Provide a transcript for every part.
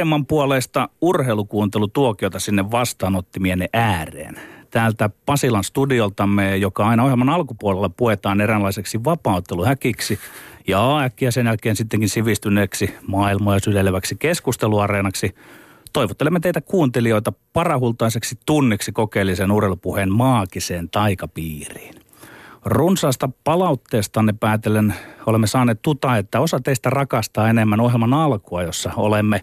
Paremman puolesta urheilukuuntelutuokiota sinne vastaanottimienne ääreen. Täältä Pasilan studioltamme, joka aina ohjelman alkupuolella puetaan eräänlaiseksi vapautteluhäkiksi ja äkkiä sen jälkeen sittenkin sivistyneeksi maailmoja sydeleväksi keskusteluareenaksi. Toivottelemme teitä kuuntelijoita parahultaiseksi tunniksi kokeellisen urheilupuheen maagiseen taikapiiriin. Runsaasta palautteestanne päätellen olemme saaneet tuta, että osa teistä rakastaa enemmän ohjelman alkua, jossa olemme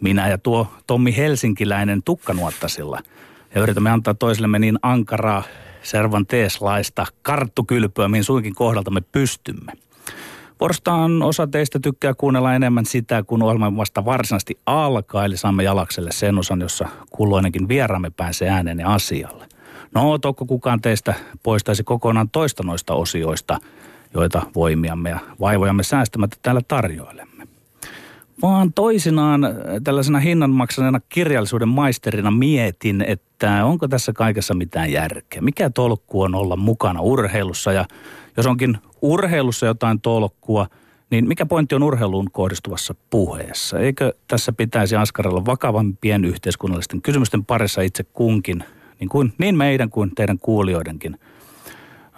minä ja tuo Tommi Helsinkiläinen tukkanuottasilla. Ja yritämme antaa toisillemme niin ankaraa Cervanteslaista karttukylpyä, mihin suinkin kohdalta me pystymme. Vuorostaan osa teistä tykkää kuunnella enemmän sitä, kun ohjelma vasta varsinaisesti alkaa, eli saamme jalakselle sen osan, jossa kulloinenkin vieraamme pääsee ääneen asialle. No, tokko kukaan teistä poistaisi kokonaan toista noista osioista, joita voimiamme ja vaivojamme säästämättä täällä tarjoilemme. Vaan toisinaan äh, tällaisena hinnanmaksaneena kirjallisuuden maisterina mietin, että onko tässä kaikessa mitään järkeä. Mikä tolkku on olla mukana urheilussa ja jos onkin urheilussa jotain tolkkua, niin mikä pointti on urheiluun kohdistuvassa puheessa? Eikö tässä pitäisi askarella vakavampien yhteiskunnallisten kysymysten parissa itse kunkin niin, kuin, niin meidän kuin teidän kuulijoidenkin.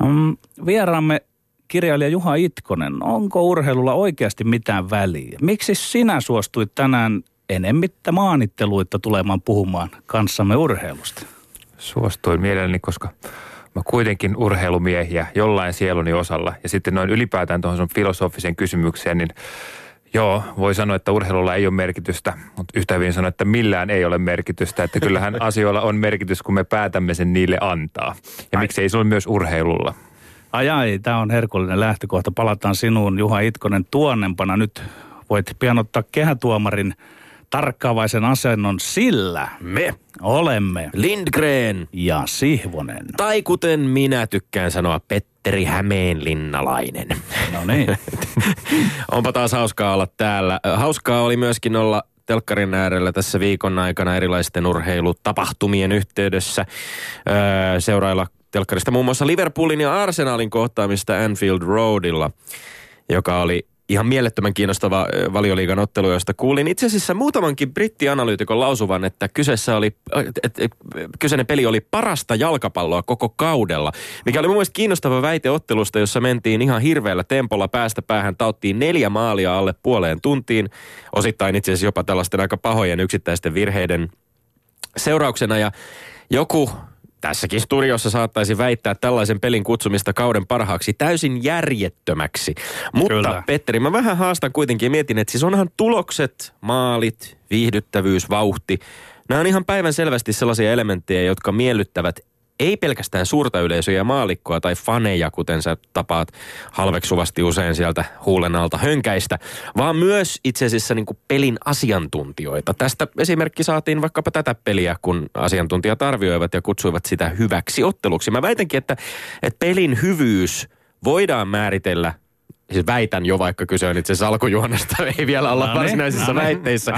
Um, vieraamme kirjailija Juha Itkonen, onko urheilulla oikeasti mitään väliä? Miksi sinä suostuit tänään enemmittä maanitteluita tulemaan puhumaan kanssamme urheilusta? Suostuin mielelläni, koska mä kuitenkin urheilumiehiä jollain sieluni osalla. Ja sitten noin ylipäätään tuohon sun filosofiseen kysymykseen, niin Joo, voi sanoa, että urheilulla ei ole merkitystä, mutta yhtä hyvin sanoa, että millään ei ole merkitystä. Että kyllähän asioilla on merkitys, kun me päätämme sen niille antaa. Ja ai. miksi ei se ole myös urheilulla? Ai ai, tämä on herkullinen lähtökohta. Palataan sinuun, Juha Itkonen, tuonnempana. Nyt voit pian ottaa kehätuomarin tarkkaavaisen asennon, sillä me olemme Lindgren ja Sihvonen. Tai kuten minä tykkään sanoa, Petteri Hämeenlinnalainen. No niin. Onpa taas hauskaa olla täällä. Hauskaa oli myöskin olla telkkarin äärellä tässä viikon aikana erilaisten urheilutapahtumien yhteydessä. Öö, seurailla telkkarista muun muassa Liverpoolin ja Arsenalin kohtaamista Anfield Roadilla, joka oli ihan mielettömän kiinnostava valioliigan ottelu, josta kuulin itse asiassa muutamankin brittianalyytikon lausuvan, että kyseessä oli, et, et, kyseinen peli oli parasta jalkapalloa koko kaudella. Mikä oli mun mielestä kiinnostava väite ottelusta, jossa mentiin ihan hirveällä tempolla päästä päähän, tauttiin neljä maalia alle puoleen tuntiin. Osittain itse asiassa jopa tällaisten aika pahojen yksittäisten virheiden seurauksena ja joku Tässäkin studiossa saattaisi väittää tällaisen pelin kutsumista kauden parhaaksi täysin järjettömäksi. Mutta Kyllä. Petteri, mä vähän haastan kuitenkin ja mietin, että siis onhan tulokset, maalit, viihdyttävyys, vauhti. Nämä on ihan päivän selvästi sellaisia elementtejä, jotka miellyttävät ei pelkästään suurta yleisöä ja maalikkoa tai faneja, kuten sä tapaat halveksuvasti usein sieltä huulen alta hönkäistä, vaan myös itse asiassa niin pelin asiantuntijoita. Tästä esimerkki saatiin vaikkapa tätä peliä, kun asiantuntijat arvioivat ja kutsuivat sitä hyväksi otteluksi. Mä väitänkin, että, että pelin hyvyys voidaan määritellä siis väitän jo, vaikka kyse on itse alkujuonesta, ei vielä olla no niin, varsinaisissa no väitteissä.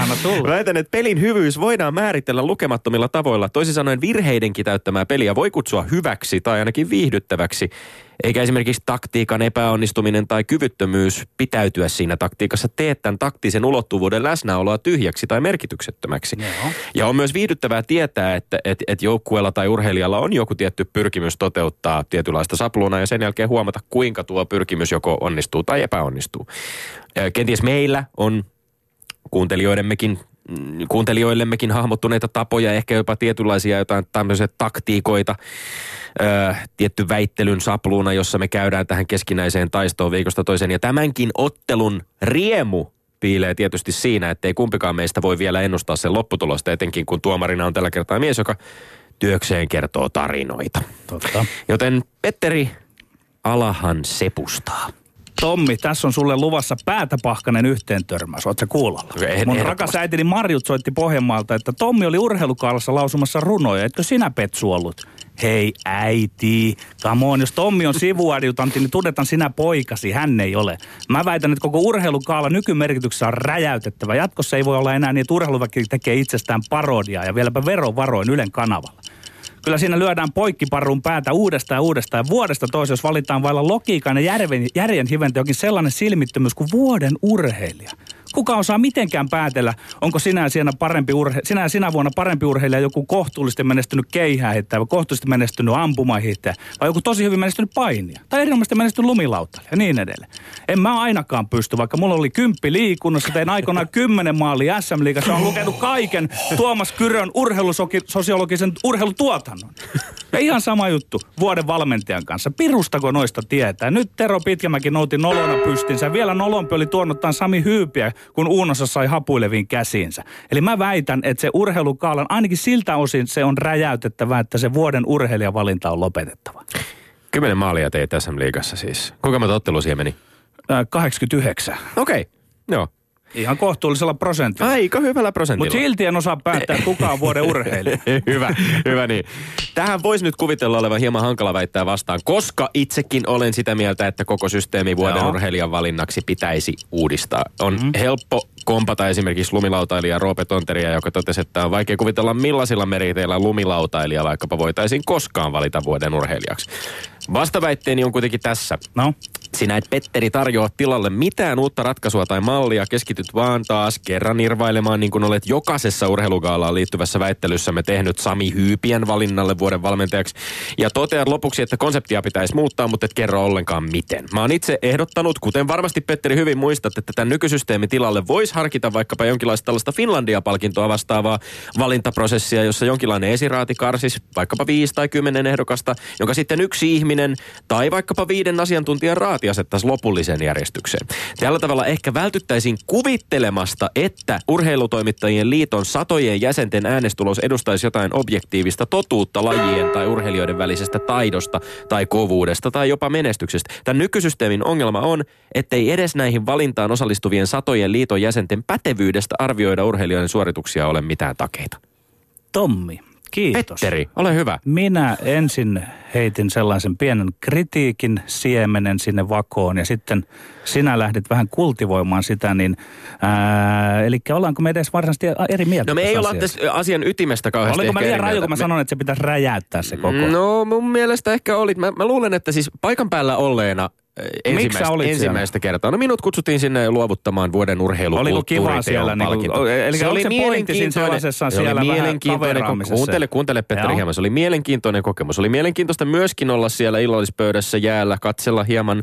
Väitän, että pelin hyvyys voidaan määritellä lukemattomilla tavoilla. Toisin sanoen virheidenkin täyttämää peliä voi kutsua hyväksi tai ainakin viihdyttäväksi. Eikä esimerkiksi taktiikan epäonnistuminen tai kyvyttömyys pitäytyä siinä taktiikassa tee tämän taktisen ulottuvuuden läsnäoloa tyhjäksi tai merkityksettömäksi. Joo. Ja on myös viihdyttävää tietää, että et, et joukkueella tai urheilijalla on joku tietty pyrkimys toteuttaa tietynlaista sapluunaa ja sen jälkeen huomata, kuinka tuo pyrkimys joko onnistuu tai epäonnistuu. Kenties meillä on kuuntelijoidemmekin Mm, kuuntelijoillemmekin hahmottuneita tapoja, ehkä jopa tietynlaisia jotain tämmöisiä taktiikoita, öö, tietty väittelyn sapluuna, jossa me käydään tähän keskinäiseen taistoon viikosta toiseen. Ja tämänkin ottelun riemu piilee tietysti siinä, että ei kumpikaan meistä voi vielä ennustaa sen lopputulosta, etenkin kun tuomarina on tällä kertaa mies, joka työkseen kertoo tarinoita. Totta. Joten Petteri, alahan sepustaa. Tommi, tässä on sulle luvassa päätäpahkanen yhteen törmäys. Oletko kuulolla? En, Mun rakas äitini Marjut soitti Pohjanmaalta, että Tommi oli urheilukaalassa lausumassa runoja. Etkö sinä Petsu ollut? Hei äiti, come on, jos Tommi on sivuadjutantti, niin tunnetaan sinä poikasi, hän ei ole. Mä väitän, että koko urheilukaala nykymerkityksessä on räjäytettävä. Jatkossa ei voi olla enää niin, että urheiluväki tekee itsestään parodiaa ja vieläpä verovaroin Ylen kanavalla. Kyllä siinä lyödään poikkiparun päätä uudestaan ja uudestaan. Ja vuodesta toiseen, jos valitaan vailla logiikan ja järjen, järjen hiventä jokin sellainen silmittömyys kuin vuoden urheilija. Kuka osaa mitenkään päätellä, onko sinä, sinä, parempi urhe, sinä, sinä vuonna parempi urheilija joku kohtuullisesti menestynyt keihäähittäjä vai kohtuullisesti menestynyt ampumahittäjä vai joku tosi hyvin menestynyt painia tai erinomaisesti menestynyt lumilautailija ja niin edelleen. En mä ainakaan pysty, vaikka mulla oli kymppi liikunnassa, tein aikoinaan kymmenen maalia SM-liigassa, on lukenut kaiken Tuomas Kyrön urheilusosiologisen urheilutuotannon. Ja ihan sama juttu vuoden valmentajan kanssa. Pirustako noista tietää? Nyt Tero Pitkämäki nouti nolona pystinsä. Vielä nolompi oli tuonut Sami Hyypiä, kun Uunossa sai hapuileviin käsiinsä. Eli mä väitän, että se urheilukaalan, ainakin siltä osin se on räjäytettävä, että se vuoden urheilijavalinta on lopetettava. Kymmenen maalia teit SM-liigassa siis. Kuinka monta ottelua siihen meni? 89. Okei, okay. joo. Ihan kohtuullisella prosentilla. Aika hyvällä prosentilla. Mutta silti en osaa päättää, kuka on vuoden urheilija. hyvä, hyvä niin. Tähän voisi nyt kuvitella olevan hieman hankala väittää vastaan, koska itsekin olen sitä mieltä, että koko systeemi vuoden Joo. urheilijan valinnaksi pitäisi uudistaa. On mm-hmm. helppo kompata esimerkiksi lumilautailija Roope Tonteria, joka totesi, että on vaikea kuvitella millaisilla meriteillä lumilautailija vaikkapa voitaisiin koskaan valita vuoden urheilijaksi. Vastaväitteeni on kuitenkin tässä. No? Sinä et Petteri tarjoa tilalle mitään uutta ratkaisua tai mallia, keskityt vaan taas kerran irvailemaan niin kuin olet jokaisessa urheilugaalaan liittyvässä väittelyssämme tehnyt Sami Hyypien valinnalle vuoden valmentajaksi. Ja toteat lopuksi, että konseptia pitäisi muuttaa, mutta et kerro ollenkaan miten. Mä oon itse ehdottanut, kuten varmasti Petteri hyvin muistat, että tämän nykysysteemin tilalle voisi harkita vaikkapa jonkinlaista tällaista Finlandia-palkintoa vastaavaa valintaprosessia, jossa jonkinlainen esiraati karsis vaikkapa viisi tai kymmenen ehdokasta, jonka sitten yksi ihminen tai vaikkapa viiden asiantuntijan raati asettaisi lopulliseen järjestykseen. Tällä tavalla ehkä vältyttäisiin kuvittelemasta, että urheilutoimittajien liiton satojen jäsenten äänestulos edustaisi jotain objektiivista totuutta lajien tai urheilijoiden välisestä taidosta tai kovuudesta tai jopa menestyksestä. Tämän nykysysteemin ongelma on, ettei edes näihin valintaan osallistuvien satojen liiton jäsenten pätevyydestä arvioida urheilijoiden suorituksia ole mitään takeita. Tommi, Kiitos. Petteri, ole hyvä. Minä ensin heitin sellaisen pienen kritiikin siemenen sinne vakoon ja sitten sinä lähdit vähän kultivoimaan sitä, niin ää, eli ollaanko me edes varsinaisesti eri mieltä No me ei olla tässä asian ytimestä kauheasti Oliko mä liian raju, kun mä sanon, että se pitäisi räjäyttää se koko? No mun mielestä ehkä olit. Mä, mä luulen, että siis paikan päällä olleena ensimmäistä, ensimmäistä kertaa. No minut kutsuttiin sinne luovuttamaan vuoden urheilukulttuuriteon Oliko kiva siellä? Niin kuin, eli se oli se sellaisessa se siellä mielenkiintoinen Kuuntele, kuuntele Petteri hieman. Se oli mielenkiintoinen kokemus. Oli mielenkiintoista myöskin olla siellä illallispöydässä jäällä, katsella hieman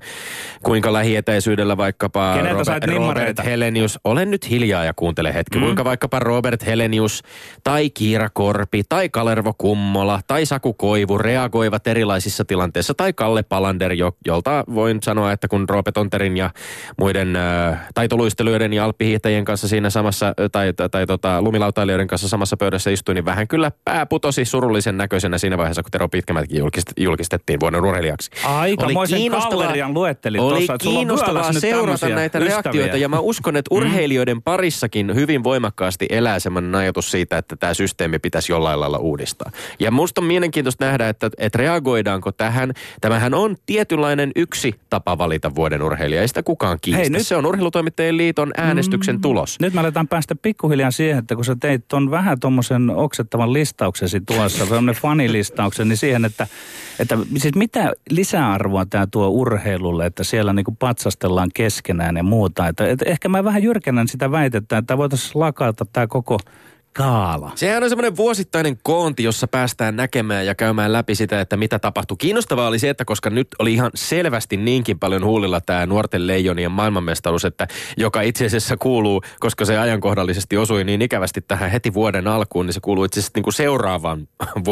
kuinka lähietäisyydellä vaikkapa Robert, Robert Helenius. Olen nyt hiljaa ja kuuntele hetki. Mm. Kuinka vaikkapa Robert Helenius tai Kiira Korpi tai Kalervo Kummola tai Saku Koivu reagoivat erilaisissa tilanteissa tai Kalle Palander, jolta voin sanoa, että kun Roope Tonterin ja muiden äh, taitoluistelijoiden ja alppihiihtäjien kanssa siinä samassa, tai, tai, tai tota, lumilautailijoiden kanssa samassa pöydässä istuin, niin vähän kyllä pää putosi surullisen näköisenä siinä vaiheessa, kun Tero Pitkämätkin julkist, julkistettiin vuoden urheilijaksi. Aikamoisen kallerian luettelit Oli tuossa, kiinnostavaa seurata näitä ystäviä. reaktioita, ja mä uskon, että mm. urheilijoiden parissakin hyvin voimakkaasti elää semmoinen ajatus siitä, että tämä systeemi pitäisi jollain lailla uudistaa. Ja musta on mielenkiintoista nähdä, että, että reagoidaanko tähän. Tämähän on tietynlainen yksi tapa valita vuoden urheilija. Ei sitä kukaan kiistä. Hei, nyt... Se on Urheilutoimittajien liiton äänestyksen mm, tulos. Nyt me aletaan päästä pikkuhiljaa siihen, että kun sä teit ton vähän tuommoisen oksettavan listauksesi tuossa, semmoinen fanilistauksen, niin siihen, että, että siis mitä lisäarvoa tämä tuo urheilulle, että siellä niinku patsastellaan keskenään ja muuta. Että, että ehkä mä vähän jyrkennän sitä väitettä, että voitaisiin lakata tämä koko Kaala. Sehän on semmoinen vuosittainen koonti, jossa päästään näkemään ja käymään läpi sitä, että mitä tapahtui. Kiinnostavaa oli se, että koska nyt oli ihan selvästi niinkin paljon huulilla tämä nuorten leijonien maailmanmestaruus, että joka itse asiassa kuuluu, koska se ajankohdallisesti osui niin ikävästi tähän heti vuoden alkuun, niin se kuuluu itse asiassa niin kuin seuraavan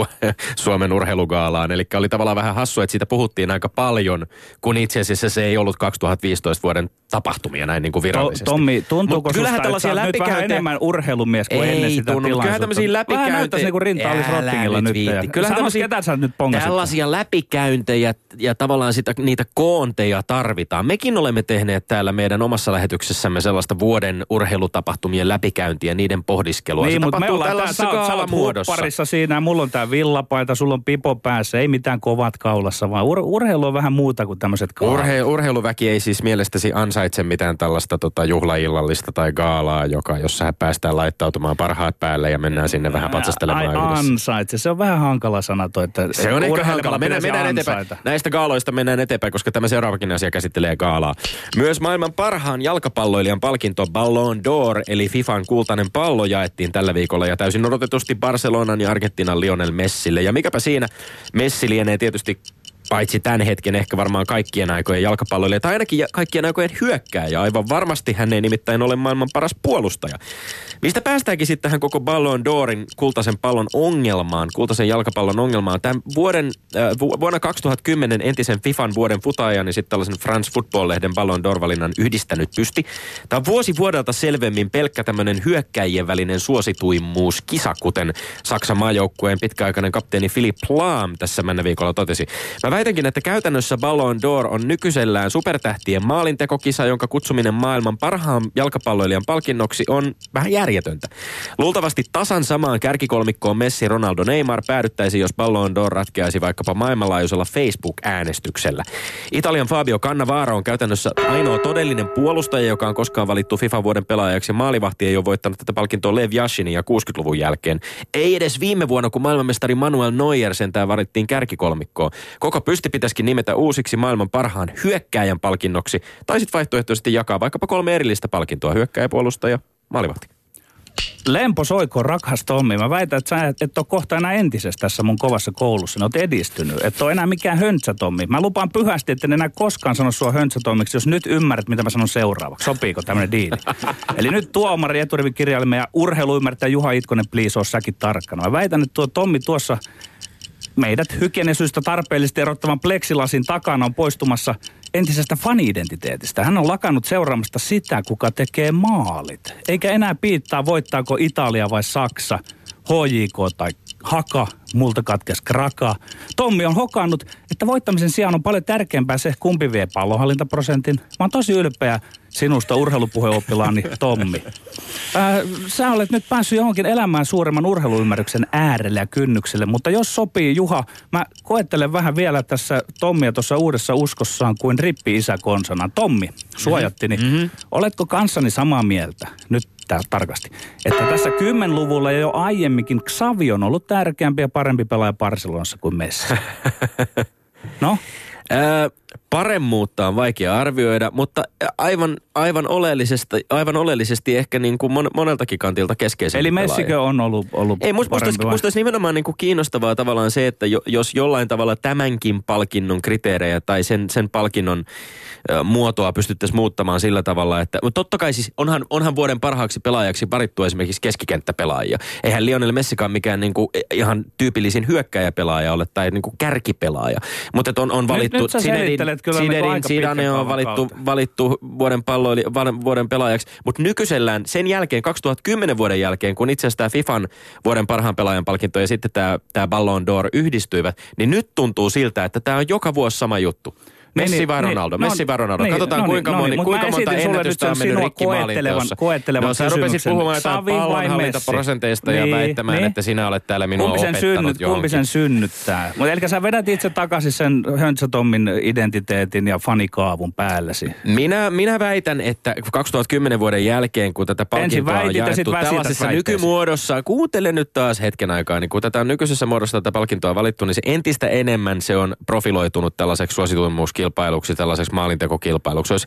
Suomen urheilugaalaan. Eli oli tavallaan vähän hassu, että siitä puhuttiin aika paljon, kun itse asiassa se ei ollut 2015 vuoden tapahtumia näin niin kuin virallisesti. To, Tommi, tuntuuko susta, että sä nyt vähän enemmän urheilumies kuin ei, ennen sitä tunnu, tilaisuutta? Kyllähän tämmöisiä läpikäyntejä... Vähän näyttäisi niin kuin rinta olisi Rottingilla nyt. Viitti. Kyllähän tämmöisiä, ketä sä nyt tällaisia läpikäyntejä ja tavallaan sitä, niitä koonteja tarvitaan. Mekin olemme tehneet täällä meidän omassa lähetyksessämme sellaista vuoden urheilutapahtumien läpikäyntiä, niiden pohdiskelua. Niin, mutta me ollaan täällä, sä, sä parissa siinä, mulla on tää villapaita, sulla on pipo päässä, ei mitään kovat kaulassa, vaan ur, urheilu on vähän muuta kuin tämmöiset Urhe, Urheiluväki ei siis mielestäsi ansaitse mitään tällaista tota, juhlaillallista tai gaalaa, joka, jossa päästään laittautumaan parhaat päälle ja mennään sinne vähän patsastelemaan Ai yhdessä. ansaitse. Se on vähän hankala sana toi, että Se on ehkä hankala. Mennään, mennään eteenpäin. Näistä gaaloista mennään eteenpäin, koska tämä seuraavakin asia käsittelee gaalaa. Myös maailman parhaan jalkapalloilijan palkinto Ballon d'Or, eli FIFAn kultainen pallo, jaettiin tällä viikolla ja täysin odotetusti Barcelonan ja Argentiinan Lionel Messille. Ja mikäpä siinä, Messi lienee tietysti paitsi tämän hetken ehkä varmaan kaikkien aikojen jalkapalloilija, tai ainakin kaikkien aikojen hyökkääjä. Aivan varmasti hän ei nimittäin ole maailman paras puolustaja. Mistä päästäänkin sitten tähän koko Ballon d'Orin kultaisen pallon ongelmaan, kultaisen jalkapallon ongelmaan. Tämän vuoden, äh, vu- vuonna 2010 entisen FIFAn vuoden futaajan ja sitten tällaisen France Football-lehden Ballon d'Or-valinnan yhdistänyt pysti. Tämä on vuosi vuodelta selvemmin pelkkä tämmöinen hyökkäjien välinen suosituimmuuskisa, kuten Saksan maajoukkueen pitkäaikainen kapteeni Philip Lahm tässä mennä viikolla totesi. Mä väitänkin, että käytännössä Ballon d'Or on nykyisellään supertähtien maalintekokisa, jonka kutsuminen maailman parhaan jalkapalloilijan palkinnoksi on vähän järjetöntä. Luultavasti tasan samaan kärkikolmikkoon Messi, Ronaldo, Neymar päädyttäisi, jos Ballon d'Or ratkeaisi vaikkapa maailmanlaajuisella Facebook-äänestyksellä. Italian Fabio Cannavaro on käytännössä ainoa todellinen puolustaja, joka on koskaan valittu FIFA vuoden pelaajaksi. Ja maalivahti ei ole voittanut tätä palkintoa Lev Yashinin ja 60-luvun jälkeen. Ei edes viime vuonna, kun maailmanmestari Manuel Neuer sentään varittiin kärkikolmikkoon. Koko pysti pitäisikin nimetä uusiksi maailman parhaan hyökkääjän palkinnoksi. Tai sitten vaihtoehtoisesti jakaa vaikkapa kolme erillistä palkintoa. Hyökkääjä, puolustaja, maalivahti. Lempo soiko, rakas Tommi. Mä väitän, että sä et, ole kohta enää entisessä tässä mun kovassa koulussa. Ne oot edistynyt. Et ole enää mikään höntsä Tommi. Mä lupaan pyhästi, että en enää koskaan sano sua höntsä Tommiksi, jos nyt ymmärrät, mitä mä sanon seuraavaksi. Sopiiko tämmönen diili? Eli nyt tuomari eturivin kirjailija ja urheilu ymmärtää Juha Itkonen, please, oo säkin tarkkana. Mä väitän, että tuo Tommi tuossa meidät hygienisyystä tarpeellisesti erottavan pleksilasin takana on poistumassa entisestä fani-identiteetistä. Hän on lakannut seuraamasta sitä, kuka tekee maalit. Eikä enää piittaa, voittaako Italia vai Saksa, HJK tai Haka, multa katkes Kraka. Tommi on hokannut, että voittamisen sijaan on paljon tärkeämpää se, kumpi vie pallonhallintaprosentin. Mä oon tosi ylpeä sinusta urheilupuheoppilaani Tommi. Ää, sä olet nyt päässyt johonkin elämään suuremman urheiluymmärryksen äärelle ja kynnykselle, mutta jos sopii Juha, mä koettelen vähän vielä tässä Tommia tuossa uudessa uskossaan kuin rippi-isä konsana. Tommi, suojattini, mm-hmm. oletko kanssani samaa mieltä? Nyt tää tarkasti. Että tässä kymmenluvulla ja jo aiemminkin Xavi on ollut tärkeämpi ja parempi pelaaja Barcelonassa kuin Messi. No? Paremmuutta on vaikea arvioida, mutta aivan, aivan, oleellisesti, aivan oleellisesti ehkä niin kuin mon, moneltakin kantilta keskeisen Eli Messikö on ollut, ollut Ei, musta, musta, musta olisi nimenomaan niin kuin kiinnostavaa tavallaan se, että jo, jos jollain tavalla tämänkin palkinnon kriteerejä tai sen, sen palkinnon ö, muotoa pystyttäisiin muuttamaan sillä tavalla, että mutta totta kai siis onhan, onhan vuoden parhaaksi pelaajaksi varittu esimerkiksi keskikenttäpelaajia. Eihän Lionel Messikaan mikään niin kuin ihan tyypillisin hyökkäjäpelaaja ole tai niin kuin kärkipelaaja. Mutta on, on valittu nyt sä selittelet kyllä niin aika Zidane pitkän on valittu, kautta. valittu vuoden, palloili, vuoden- vuoden pelaajaksi. Mutta nykyisellään sen jälkeen, 2010 vuoden jälkeen, kun itse asiassa tämä FIFAn vuoden parhaan pelaajan palkinto ja sitten tämä Ballon d'Or yhdistyivät, niin nyt tuntuu siltä, että tämä on joka vuosi sama juttu. Messi Niin, vai niin, Ronaldo, no Messi vai Ronaldo. niin, Katsotaan no niin, kuinka, no moni, niin, kuinka monta ennätystä on mennyt rikki koettelevan- koettelevan No sä rupesit puhumaan jotain pallonhallintaprosenteista ja Messi? väittämään, Niin, että sinä olet täällä minua kumpi sen, opettanut synnyt, kumpi sen synnyttää? Mutta eli sä vedät itse takaisin sen Höntsätommin identiteetin ja fanikaavun päällesi. Minä, minä väitän, että 2010 vuoden jälkeen, kun tätä palkintoa on ja jaettu tällaisessa nykymuodossa, kuuntele nyt taas hetken aikaa, niin kun tätä on nykyisessä muodossa tätä palkintoa valittu, niin se entistä enemmän se on profiloitunut tällaiseksi suosituimmuuskilpailuksi, tällaiseksi maalintekokilpailuksi. Olisi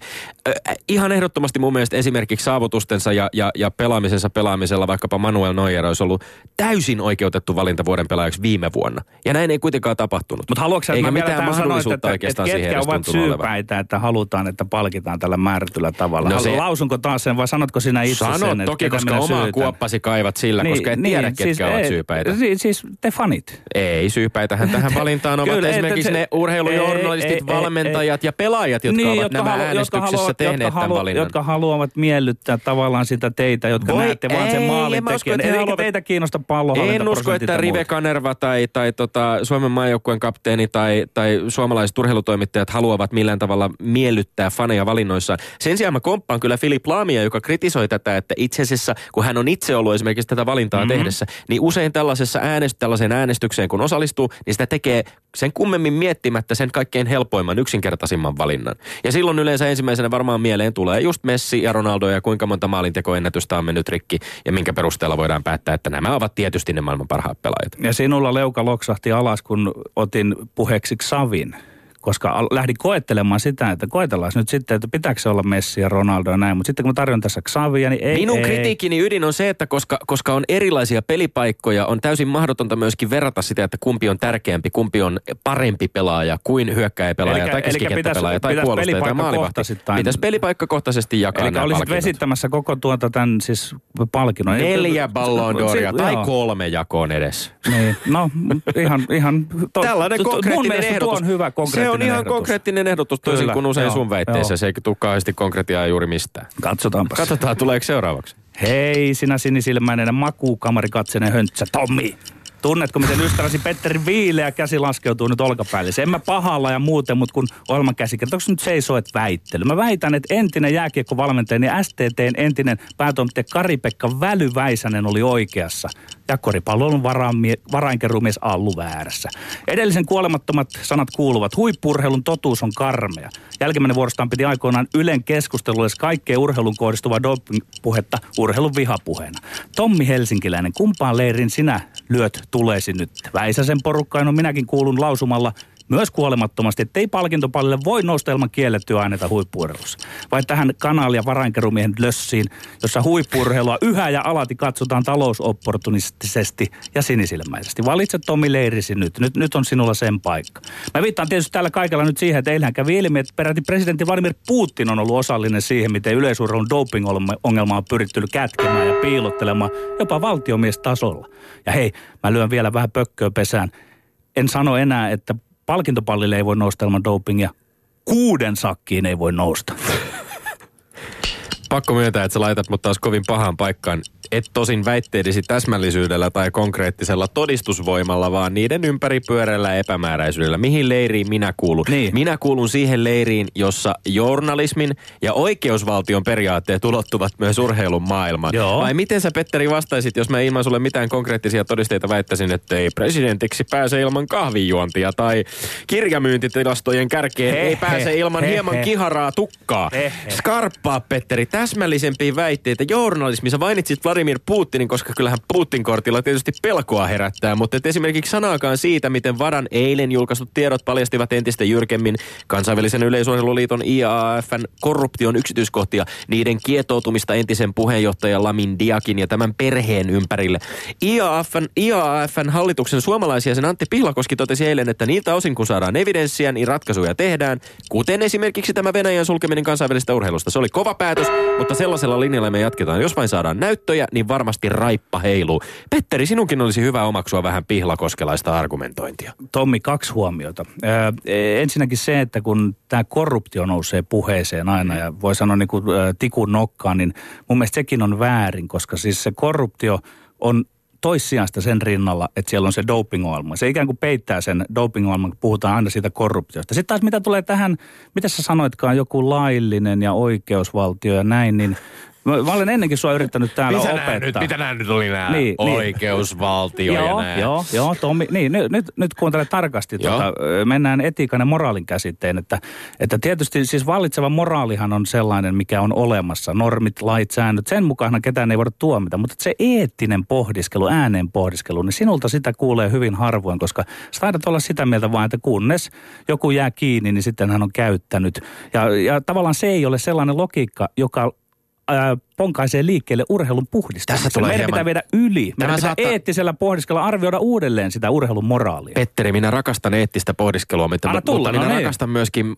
äh, ihan ehdottomasti mun mielestä esimerkiksi saavutustensa ja, ja, ja pelaamisensa pelaamisella vaikkapa Manuel Neuer olisi ollut täysin oikeutettu valinta vuoden pelaajaksi viime vuonna. Ja näin ei kuitenkaan tapahtunut. Mutta haluatko sä, että Eikä mitään tähän sanoin, mahdollisuutta että, että oikeastaan ketkä ovat tuntunut olevan. syypäitä, että halutaan, että palkitaan tällä määrätyllä tavalla? No se- Lausunko taas sen vai sanotko sinä itse Sano sen? että toki, ketä koska omaa syytän? kuoppasi kaivat sillä, niin, koska et tiedä, ketkä siis, ovat ei- syypäitä. Siis, siis te fanit. Ei, syypäitähän tähän valintaan ovat Kyllä, esimerkiksi että se- ne urheilujournalistit, ei, ei, ei, valmentajat ja pelaajat, jotka niin, ovat nämä halu- äänestyksessä haluavat, tehneet jotka, tämän halu- valinnan. jotka haluavat miellyttää tavallaan sitä teitä, jotka Voi- näette vaan sen ei, maalin tekijän. Eikä haluavat- teitä kiinnosta pallohallinta En usko, että Rive Kanerva tai, tai tota, Suomen maajoukkueen kapteeni tai, tai suomalaiset urheilutoimittajat haluavat millään tavalla miellyttää faneja valinnoissaan. Sen sijaan mä komppaan kyllä Filip Laamia, joka kritisoi tätä, että itse asiassa, kun hän on itse ollut esimerkiksi tätä valintaa mm-hmm. tehdessä, niin usein tällaisessa äänest, tällaiseen äänestykseen, kun osallistuu, niin sitä tekee sen kummemmin miettimättä sen kaikkein helpoimman, yksinkertaisimman valinnan. Ja silloin yleensä ensimmäisenä varmaan mieleen tulee just Messi ja Ronaldo ja kuinka monta maalintekoennätystä on mennyt rikki ja minkä perusteella voidaan päättää, että nämä ovat tietysti ne maailman parhaat pelaajat. Ja sinulla leuka loksahti alas, kun otin puheeksi Savin koska lähdin koettelemaan sitä, että koetellaan nyt sitten, että pitääkö se olla Messi ja Ronaldo ja näin. Mutta sitten kun mä tarjon tässä Xavia, niin ei. Minun ei. kritiikkini ydin on se, että koska, koska on erilaisia pelipaikkoja, on täysin mahdotonta myöskin verrata sitä, että kumpi on tärkeämpi, kumpi on parempi pelaaja kuin hyökkäjäpelaaja tai keskikenttäpelaaja tai puolustaja tai maalivahti. Pitäisi pelipaikkakohtaisesti jakaa Eli olisit palkinnot. vesittämässä koko tuota tämän siis palkinnon. Neljä Ballon d'Oria tai joo. kolme jakoon edes. Niin, no ihan, ihan to, Tällainen to- konkreettinen ehdotus. tuo on hyvä konkreettinen on ihan ehdotus. konkreettinen ehdotus toisin kuin usein joo, sun väitteissä. joo. Se ei tule kauheasti konkretiaa juuri mistään. Katsotaanpa. Katsotaan, tuleeko seuraavaksi. Hei, sinä sinisilmäinen makuukamarikatseinen höntsä, Tommi. Tunnetko, miten ystäväsi Petteri viileä käsi laskeutuu nyt olkapäälle? En mä pahalla ja muuten, mutta kun ohjelman käsikirjoitus, onko nyt seisoo, että väittely? Mä väitän, että entinen jääkiekkovalmentajani ja STTn entinen päätoimittaja Kari-Pekka Välyväisänen oli oikeassa. Ja koripallon varainkeruumies Allu väärässä. Edellisen kuolemattomat sanat kuuluvat, huippurheilun totuus on karmea. Jälkimmäinen vuorostaan piti aikoinaan Ylen keskustelulle kaikkeen urheilun kohdistuvaa doping-puhetta urheilun vihapuheena. Tommi Helsinkiläinen, kumpaan leirin sinä lyöt tulesi nyt? Väisäsen porukkaan on minäkin kuulun lausumalla myös kuolemattomasti, että ei palkintopallille voi nousta ilman kiellettyä aineita huippuurheilussa. Vai tähän kanaali- ja varainkerumiehen lössiin, jossa huippuurheilua yhä ja alati katsotaan talousopportunistisesti ja sinisilmäisesti. Valitse Tomi Leirisi nyt. nyt. Nyt on sinulla sen paikka. Mä viittaan tietysti tällä kaikella nyt siihen, että eilähän kävi ilmi, että peräti presidentti Vladimir Putin on ollut osallinen siihen, miten yleisurheilun doping-ongelmaa on pyritty kätkemään ja piilottelemaan jopa valtiomiestasolla. Ja hei, mä lyön vielä vähän pökköä pesään. En sano enää, että palkintopallille ei voi nousta ilman dopingia. Kuuden sakkiin ei voi nousta. Pakko myöntää, että sä laitat mut taas kovin pahaan paikkaan. Et tosin väitteidesi täsmällisyydellä tai konkreettisella todistusvoimalla, vaan niiden ympäripyörällä epämääräisyydellä. Mihin leiriin minä kuulun? Niin. Minä kuulun siihen leiriin, jossa journalismin ja oikeusvaltion periaatteet ulottuvat myös urheilun maailmaan. Joo. Vai miten sä Petteri vastaisit, jos mä ilman sulle mitään konkreettisia todisteita väittäisin, että ei presidentiksi pääse ilman kahvijuontia tai kirjamyyntitilastojen kärkeen He, ei he, pääse ilman he, hieman he. kiharaa tukkaa. He, he. Skarppaa, Petteri, täsmällisempiä väitteitä journalismissa. Mainitsit Vladimir Putinin, koska kyllähän Putin-kortilla tietysti pelkoa herättää, mutta et esimerkiksi sanaakaan siitä, miten Vadan eilen julkaistut tiedot paljastivat entistä jyrkemmin kansainvälisen yleisurheiluliiton IAAFn korruption yksityiskohtia, niiden kietoutumista entisen puheenjohtajan Lamin Diakin ja tämän perheen ympärille. IAAFn, IAAFn hallituksen suomalaisia sen Antti Pihlakoski totesi eilen, että niiltä osin kun saadaan evidenssiä, niin ratkaisuja tehdään, kuten esimerkiksi tämä Venäjän sulkeminen kansainvälisestä urheilusta. Se oli kova päätös, mutta sellaisella linjalla me jatketaan. Jos vain saadaan näyttöjä, niin varmasti raippa heiluu. Petteri, sinunkin olisi hyvä omaksua vähän pihlakoskelaista argumentointia. Tommi, kaksi huomiota. Ö, ensinnäkin se, että kun tämä korruptio nousee puheeseen aina ja voi sanoa niin kuin tikun nokkaan, niin mun mielestä sekin on väärin, koska siis se korruptio on toissijasta sen rinnalla, että siellä on se dopingoilma. Se ikään kuin peittää sen dopingoilman, kun puhutaan aina siitä korruptiosta. Sitten taas mitä tulee tähän, mitä sä sanoitkaan, joku laillinen ja oikeusvaltio ja näin, niin mä, mä olen ennenkin sua yrittänyt täällä opettaa. nämä nyt oli nämä Niin, niin. Oikeusvaltio ja Joo, näin. joo, joo, Tommi, niin nyt, nyt, nyt kuuntele tarkasti. Tuota, mennään etiikan ja moraalin käsitteen, että, että tietysti siis vallitseva moraalihan on sellainen, mikä on olemassa. Normit, lait, säännöt, sen mukaan ketään ei voida tuomita, mutta se eettinen pohdiskelu, ääneen pohdiskelu, niin sinulta sitä kuulee hyvin harvoin, koska sä taidat olla sitä mieltä vaan, että kunnes joku jää kiinni, niin sitten hän on käyttänyt. Ja, ja tavallaan se ei ole sellainen logiikka, joka ää, ponkaisee liikkeelle urheilun puhdistamisen. Tässä tulee Meidän hieman- pitää viedä yli. Meidän Tämä pitää saattaa- eettisellä pohdiskella arvioida uudelleen sitä urheilun moraalia. Petteri, minä rakastan eettistä pohdiskelua, mutta, Anna tulla, mutta minä no niin. rakastan, myöskin,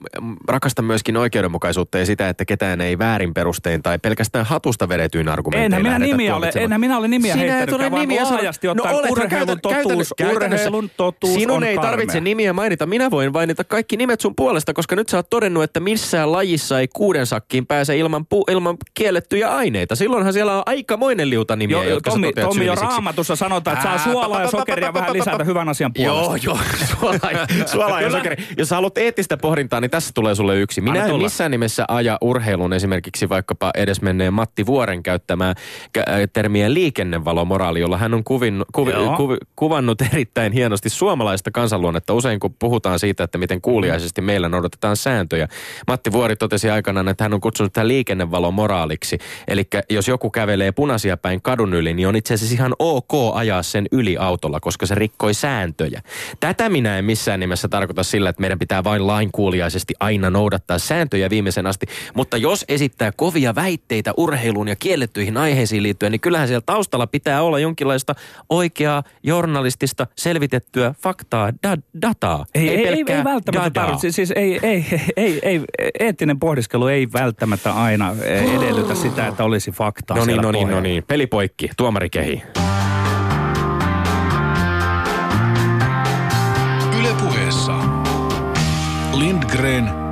rakastan myöskin oikeudenmukaisuutta ja sitä, että ketään ei väärin perustein tai pelkästään hatusta vedetyin argumentein Enhän minä, nimiä ole, enhän minä ole nimiä Sinä heittänyt, ole nimiä laajasti ottaen olethan urheilun käytän- totuus, käytännössä- urheilun totuus Sinun on ei karmea. tarvitse nimiä mainita, minä voin mainita kaikki nimet sun puolesta, koska nyt sä oot todennut, että missään lajissa ei kuuden sakkiin pääse ilman, pu, ilman kiellettyjä aineita. Aineita. Silloinhan siellä on aikamoinen liuta nimiä, Jo, jotka Tommi, sä Tommi jo raamatussa sanotaan, että saa suolaa ja sokeria vähän lisätä hyvän asian puolesta. Joo, joo, suolaa, ja- suolaa ja Kyllä. sokeri. Jos sä haluat eettistä pohdintaa, niin tässä tulee sulle yksi. Minä en missään nimessä aja urheilun esimerkiksi vaikkapa edesmenneen Matti Vuoren käyttämää kä- termiä liikennevalomoraali, jolla hän on kuvin, kuvi, Joo. kuvi, kuvannut erittäin hienosti suomalaista kansanluonnetta. Usein kun puhutaan siitä, että miten kuuliaisesti meillä noudatetaan sääntöjä. Matti Vuori totesi aikanaan, että hän on kutsunut tätä liikennevalomoraaliksi. Eli jos joku kävelee punaisia päin kadun yli, niin on itse asiassa ihan ok ajaa sen yli autolla, koska se rikkoi sääntöjä. Tätä minä en missään nimessä tarkoita sillä, että meidän pitää vain lainkuuliaisesti aina noudattaa sääntöjä viimeisen asti. Mutta jos esittää kovia väitteitä urheiluun ja kiellettyihin aiheisiin liittyen, niin kyllähän siellä taustalla pitää olla jonkinlaista oikeaa journalistista selvitettyä faktaa, da, dataa. Ei, ei, ei, ei välttämättä dadaa. tarvitse. Siis ei, ei, ei, ei, eettinen pohdiskelu ei välttämättä aina eh, edellytä sitä, että olisi faktaa No niin, no niin, no niin. Peli poikki, tuomari kehi. Lindgren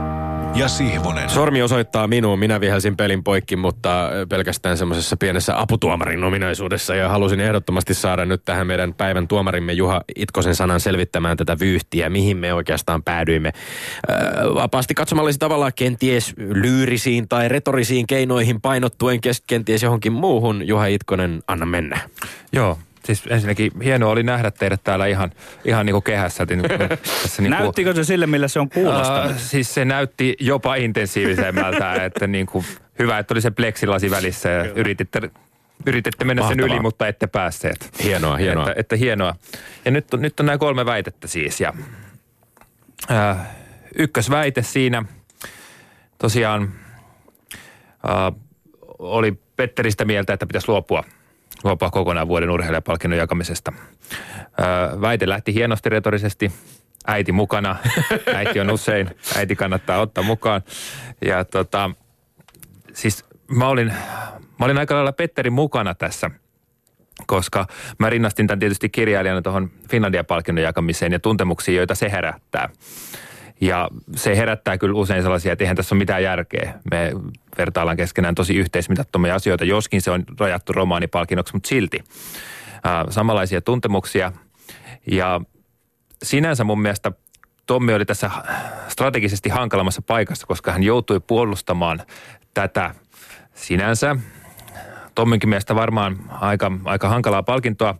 ja Sihvonen. Sormi osoittaa minuun. Minä vihelsin pelin poikki, mutta pelkästään semmoisessa pienessä aputuomarin ominaisuudessa. Ja halusin ehdottomasti saada nyt tähän meidän päivän tuomarimme Juha Itkosen sanan selvittämään tätä vyyhtiä, mihin me oikeastaan päädyimme. Öö, vapaasti katsomalla olisi tavallaan kenties lyyrisiin tai retorisiin keinoihin painottuen kenties johonkin muuhun. Juha Itkonen, anna mennä. Joo, siis ensinnäkin hienoa oli nähdä teidät täällä ihan, ihan niin kuin kehässä. Niin kuin, tässä niin kuin, Näyttikö se sille, millä se on kuulostanut? Äh, siis se näytti jopa intensiivisemmältä, että niin kuin, hyvä, että oli se pleksilasi välissä ja yrititte, yrititte mennä sen Mahtavaa. yli, mutta ette päässeet. Hienoa, hienoa. Että, että hienoa. Ja nyt on, nyt on nämä kolme väitettä siis. Ja, äh, ykkösväite siinä tosiaan äh, oli Petteristä mieltä, että pitäisi luopua, luopua kokonaan vuoden urheilijapalkinnon jakamisesta. Äh, väite lähti hienosti retorisesti. Äiti mukana. Äiti on usein. Äiti kannattaa ottaa mukaan. Ja tota, siis mä olin, mä olin aika lailla Petterin mukana tässä, koska mä rinnastin tämän tietysti kirjailijana tuohon Finlandia-palkinnon jakamiseen ja tuntemuksiin, joita se herättää. Ja se herättää kyllä usein sellaisia, että eihän tässä ole mitään järkeä. Me vertaillaan keskenään tosi yhteismitattomia asioita, joskin se on rajattu romaanipalkinnoksi, mutta silti. Samanlaisia tuntemuksia. Ja sinänsä mun mielestä Tommi oli tässä strategisesti hankalammassa paikassa, koska hän joutui puolustamaan tätä sinänsä Tomminkin mielestä varmaan aika, aika hankalaa palkintoa.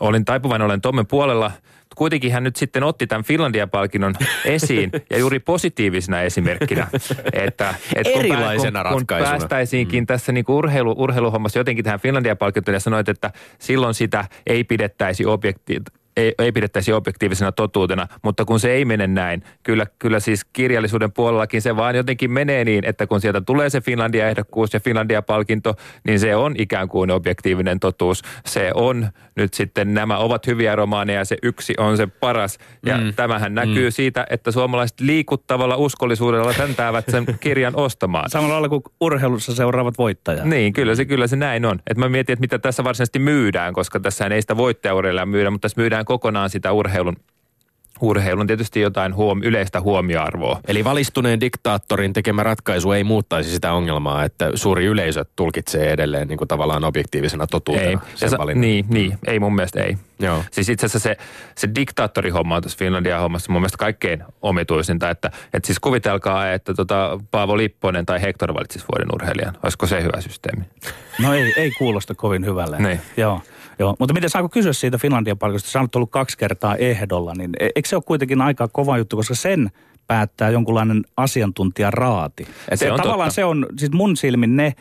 Olin taipuvainen olen Tommen puolella. Kuitenkin hän nyt sitten otti tämän Finlandia-palkinnon esiin ja juuri positiivisena esimerkkinä, että, että kun, Erilaisena kun, kun ratkaisuna. päästäisiinkin mm. tässä niin kuin urheilu, urheiluhommassa jotenkin tähän Finlandia-palkintoon ja sanoit, että silloin sitä ei pidettäisi objekti, ei, ei pidettäisi objektiivisena totuutena, mutta kun se ei mene näin, kyllä, kyllä siis kirjallisuuden puolellakin se vaan jotenkin menee niin, että kun sieltä tulee se Finlandia-ehdokkuus ja Finlandia-palkinto, niin se on ikään kuin objektiivinen totuus. Se on nyt sitten, nämä ovat hyviä romaaneja ja se yksi on se paras. Ja mm. tämähän näkyy mm. siitä, että suomalaiset liikuttavalla uskollisuudella täntäävät sen kirjan ostamaan. Samalla lailla kuin urheilussa seuraavat voittajat. Niin, kyllä se, kyllä se näin on. Et mä mietin, että mitä tässä varsinaisesti myydään, koska tässä ei sitä voittajaurheilua myydä, mutta tässä myydään kokonaan sitä urheilun, urheilun tietysti jotain huom, yleistä huomioarvoa. Eli valistuneen diktaattorin tekemä ratkaisu ei muuttaisi sitä ongelmaa, että suuri yleisö tulkitsee edelleen niin kuin tavallaan objektiivisena totuutena Ei. sen sa- niin, niin, ei mun mielestä ei. Joo. Siis itse asiassa se, se diktaattorihomma on tässä Finlandia-hommassa mun mielestä kaikkein omituisinta, että, että siis kuvitelkaa, että tota Paavo Lipponen tai Hector valitsisi vuoden urheilijan. Olisiko se hyvä systeemi? No ei, ei kuulosta kovin hyvälle. Niin. Joo, joo. Mutta miten saako kysyä siitä Finlandia palkinnosta? Sä olet ollut kaksi kertaa ehdolla, niin e- eikö se ole kuitenkin aika kova juttu, koska sen päättää jonkunlainen asiantuntijaraati. Et Se on tavallaan totta. se on, siis mun silmin ne,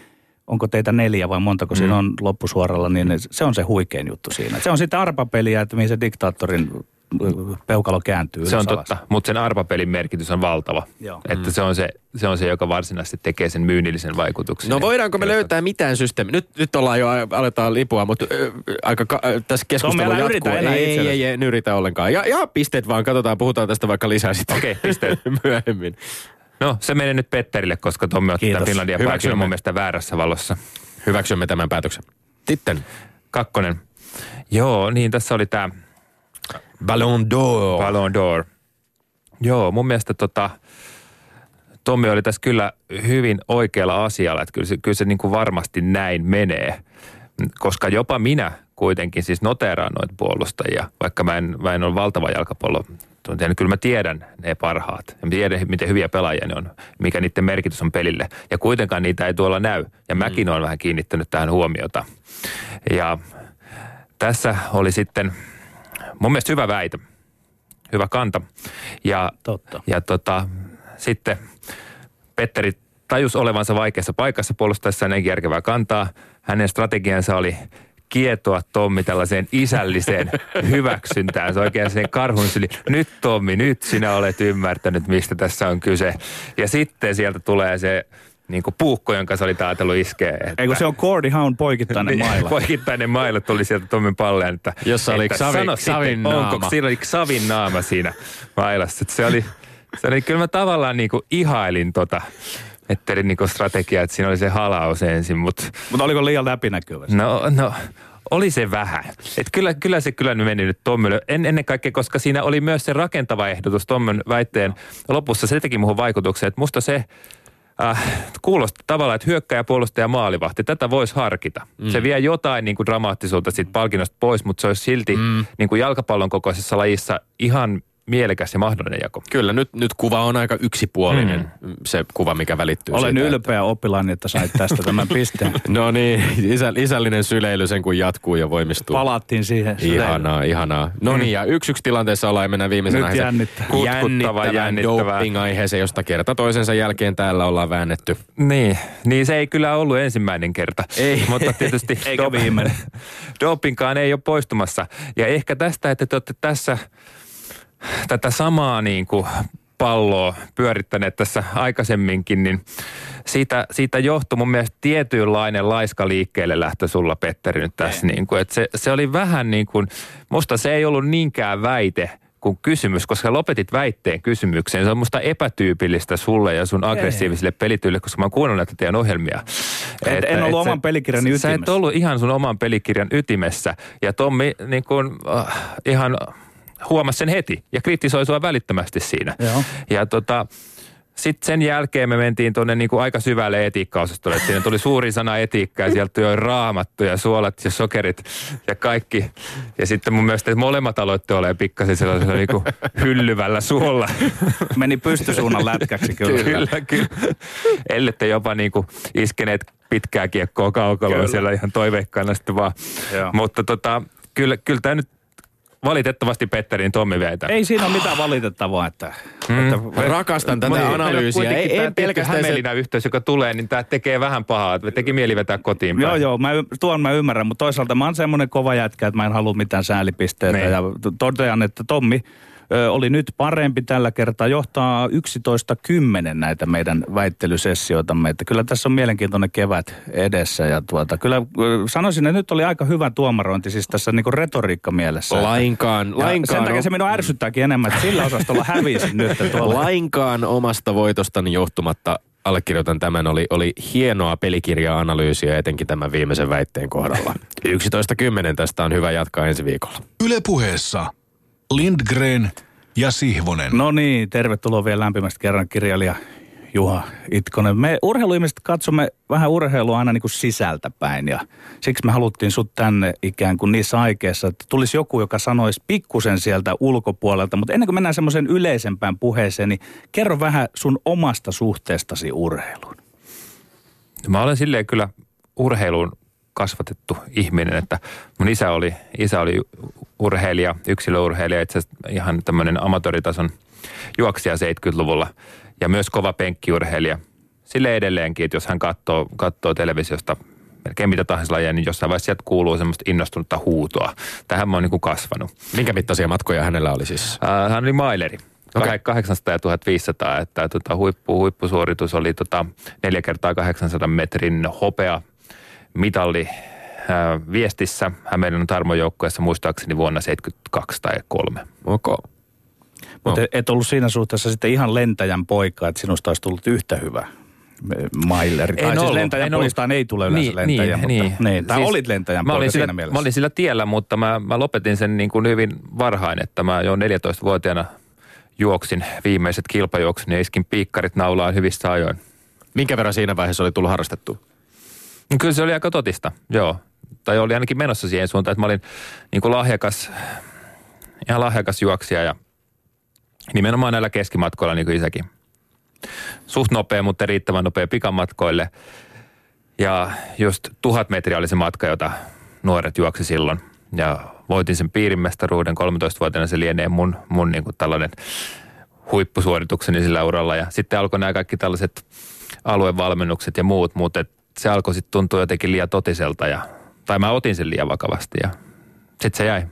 onko teitä neljä vai montako mm. siinä on loppusuoralla, niin se on se huikein juttu siinä. Se on sitten arpapeliä, että mihin se diktaattorin peukalo kääntyy Se on alas. totta, mutta sen arpapelin merkitys on valtava. Joo. Että se, on se, se on se, joka varsinaisesti tekee sen myynnillisen vaikutuksen. No voidaanko me löytää mitään systeemiä? Nyt, nyt ollaan jo, aletaan lipua, mutta ö, aika ka- ö, tässä keskustelu jatkuu. yritä enää ei, itsellesi. ei, ei, en yritä ollenkaan. Ja, ja pisteet vaan, katsotaan, puhutaan tästä vaikka lisää sitten. Okei, pisteet. myöhemmin. No se menee nyt Petterille, koska Tommi otti tämän Finlandia Hyväksymme. mun mielestä väärässä valossa. Hyväksymme tämän päätöksen. Sitten Kakkonen. Joo, niin tässä oli tämä Ballon d'Or. Ballon d'Or. Joo, mun mielestä tota, Tommi oli tässä kyllä hyvin oikealla asialla, että kyllä se, kyllä se niin kuin varmasti näin menee. Koska jopa minä kuitenkin siis noteeraan noita puolustajia, vaikka mä en, mä en ole valtava jalkapallo tuntija, niin kyllä mä tiedän ne parhaat. Ja mä tiedän, miten hyviä pelaajia ne on, mikä niiden merkitys on pelille. Ja kuitenkaan niitä ei tuolla näy. Ja mäkin olen vähän kiinnittänyt tähän huomiota. Ja tässä oli sitten mun mielestä hyvä väite, hyvä kanta. Ja, Totta. ja tota, sitten Petteri tajus olevansa vaikeassa paikassa puolustaessa näin järkevää kantaa. Hänen strategiansa oli kietoa Tommi tällaiseen isälliseen hyväksyntään. Se oikein sen karhun syli. Nyt Tommi, nyt sinä olet ymmärtänyt, mistä tässä on kyse. Ja sitten sieltä tulee se niin kuin puukko, jonka se oli ajatellut iskeä. Että Eikö se on Cordy Haun poikittainen Niin, maila? Poikittainen maila tuli sieltä Tommin palleen, että... Jossa oli että Xavi- sano Xavin sitten, naama. Onko, siinä oli Xavin naama siinä mailassa. Että se oli, se oli, kyllä mä tavallaan niin kuin ihailin tota Petterin niin kuin strategiaa, että siinä oli se halaus ensin, mutta Mutta oliko liian läpinäkyvä? no, no oli se vähän. Et kyllä, kyllä se kyllä meni nyt Tommille. En, ennen kaikkea, koska siinä oli myös se rakentava ehdotus Tommen väitteen lopussa. Se teki muuhun vaikutuksen, että musta se äh, kuulosti tavallaan, että hyökkäjä, puolustaja, maalivahti. Tätä voisi harkita. Mm. Se vie jotain niin kuin dramaattisuutta siitä palkinnosta pois, mutta se olisi silti mm. niin kuin jalkapallon kokoisessa lajissa ihan mielekäs ja mahdollinen jako. Kyllä, nyt, nyt kuva on aika yksipuolinen, mm. se kuva, mikä välittyy Olen siitä, ylpeä oppilaani, että sait tästä tämän pisteen. Että... No niin, isä, isällinen syleily sen kun jatkuu ja voimistuu. Palattiin siihen. Ihanaa, ihanaa. No niin, ja yksi yksi tilanteessa ollaan ja mennään viimeisenä Nyt aiheeseen. jännittää. Kutkuttava, jännittävään jännittävää. doping-aiheeseen, josta kerta toisensa jälkeen täällä ollaan väännetty. Niin, niin se ei kyllä ollut ensimmäinen kerta. Ei. Mutta tietysti Eikä viimeinen. dopingkaan ei ole poistumassa. Ja ehkä tästä, että te olette tässä tätä samaa niin kuin palloa pyörittäneet tässä aikaisemminkin, niin siitä, siitä johtui mun mielestä tietynlainen laiska liikkeelle lähtö sulla, Petteri, nyt tässä. Niin kuin, että se, se oli vähän niin kuin, musta se ei ollut niinkään väite, kuin kysymys, koska lopetit väitteen kysymykseen. Se on musta epätyypillistä sulle ja sun aggressiivisille pelityille, koska mä oon kuunnellut näitä teidän ohjelmia. Et- en ollut sä- oman pelikirjani Sä et ytimessä. ollut ihan sun oman pelikirjan ytimessä. Ja Tommi niin kun, äh, ihan huomasi sen heti ja kritisoi sua välittömästi siinä. Joo. Ja tota, sitten sen jälkeen me mentiin tuonne niin aika syvälle etiikkaosastolle. Siinä tuli suuri sana etiikka ja sieltä tuli raamattu ja suolat ja sokerit ja kaikki. Ja sitten mun mielestä molemmat aloitte olemaan pikkasen sellaisella niin kuin hyllyvällä suolla. Meni pystysuunnan lätkäksi kyllä. kyllä, kyllä. Ellette jopa niin kuin iskeneet pitkää kiekkoa kaukaloa siellä ihan toiveikkaana sitten vaan. Joo. Mutta tota, kyllä, kyllä tämä nyt valitettavasti Petterin Tommi veitä. Ei siinä ole mitään valitettavaa, että... Mm. että Rakastan tätä on analyysiä. Ei, tämä ei pelkästään se... Hämeenlinna-yhteys, joka tulee, niin tämä tekee vähän pahaa. että Teki mieli vetää kotiin päin. Joo, joo, mä, tuon mä ymmärrän, mutta toisaalta mä oon semmoinen kova jätkä, että mä en halua mitään säälipisteitä. Niin. Ja totean, että Tommi ö, oli nyt parempi tällä kertaa, johtaa 11.10 näitä meidän väittelysessioitamme. Että kyllä tässä on mielenkiintoinen kevät edessä. Ja tuota, kyllä sanoisin, että nyt oli aika hyvä tuomarointi siis tässä niinku retoriikka mielessä. Lainkaan, Ja sen lainkaan, takia se minua ärsyttääkin enemmän, että sillä osastolla hävisin nyt tuolla. lainkaan omasta voitostani johtumatta allekirjoitan tämän. Oli, oli hienoa pelikirja-analyysiä etenkin tämän viimeisen väitteen kohdalla. 11.10 tästä on hyvä jatkaa ensi viikolla. Ylepuheessa Lindgren ja Sihvonen. No niin, tervetuloa vielä lämpimästi kerran kirjailija Juha Itkonen. Me urheiluihmiset katsomme vähän urheilua aina niin kuin sisältä päin ja siksi me haluttiin sut tänne ikään kuin niissä aikeissa, että tulisi joku, joka sanoisi pikkusen sieltä ulkopuolelta. Mutta ennen kuin mennään semmoiseen yleisempään puheeseen, niin kerro vähän sun omasta suhteestasi urheiluun. Mä olen silleen kyllä urheiluun kasvatettu ihminen, että mun isä oli, isä oli urheilija, yksilöurheilija, itse asiassa ihan tämmöinen amatööritason juoksija 70-luvulla ja myös kova penkkiurheilija. Sille edelleenkin, että jos hän katsoo, katsoo televisiosta melkein mitä tahansa lajia, niin jossain vaiheessa sieltä kuuluu semmoista innostunutta huutoa. Tähän mä oon niin kasvanut. Minkä mittaisia matkoja hänellä oli siis? Äh, hän oli maileri. Okay. 800 ja 1500, että tota, huippu, huippusuoritus oli tota, 4 kertaa 800 metrin hopea mitalli viestissä Hämeenlinnan Tarmo-joukkueessa muistaakseni vuonna 72 tai 3. Ok. Mutta No. et ollut siinä suhteessa sitten ihan lentäjän poika, että sinusta olisi tullut yhtä hyvä maileri. En tai siis ollut, lentäjän en ollut. poistaan ei tule yleensä Niin, lentäjä, niin, mutta, niin. niin. Tai Siis olit lentäjän mä poika olin siinä sillä, mielessä. Mä olin sillä tiellä, mutta mä, mä lopetin sen niin kuin hyvin varhain, että mä jo 14-vuotiaana juoksin viimeiset kilpajuoksun ja iskin piikkarit naulaan hyvissä ajoin. Minkä verran siinä vaiheessa oli tullut harrastettua? No Kyllä se oli aika totista, joo. Tai oli ainakin menossa siihen suuntaan, että mä olin niin kuin lahjakas, ihan lahjakas juoksija ja nimenomaan näillä keskimatkoilla niin kuin isäkin. Suht nopea, mutta riittävän nopea pikamatkoille. Ja just tuhat metriä oli se matka, jota nuoret juoksi silloin. Ja voitin sen piirimestaruuden, 13-vuotiaana se lienee mun, mun niin kuin tällainen huippusuoritukseni sillä uralla. Ja sitten alkoi nämä kaikki tällaiset aluevalmennukset ja muut, mutta se alkoi sitten tuntua jotenkin liian totiselta ja, tai mä otin sen liian vakavasti ja sitten se jäi.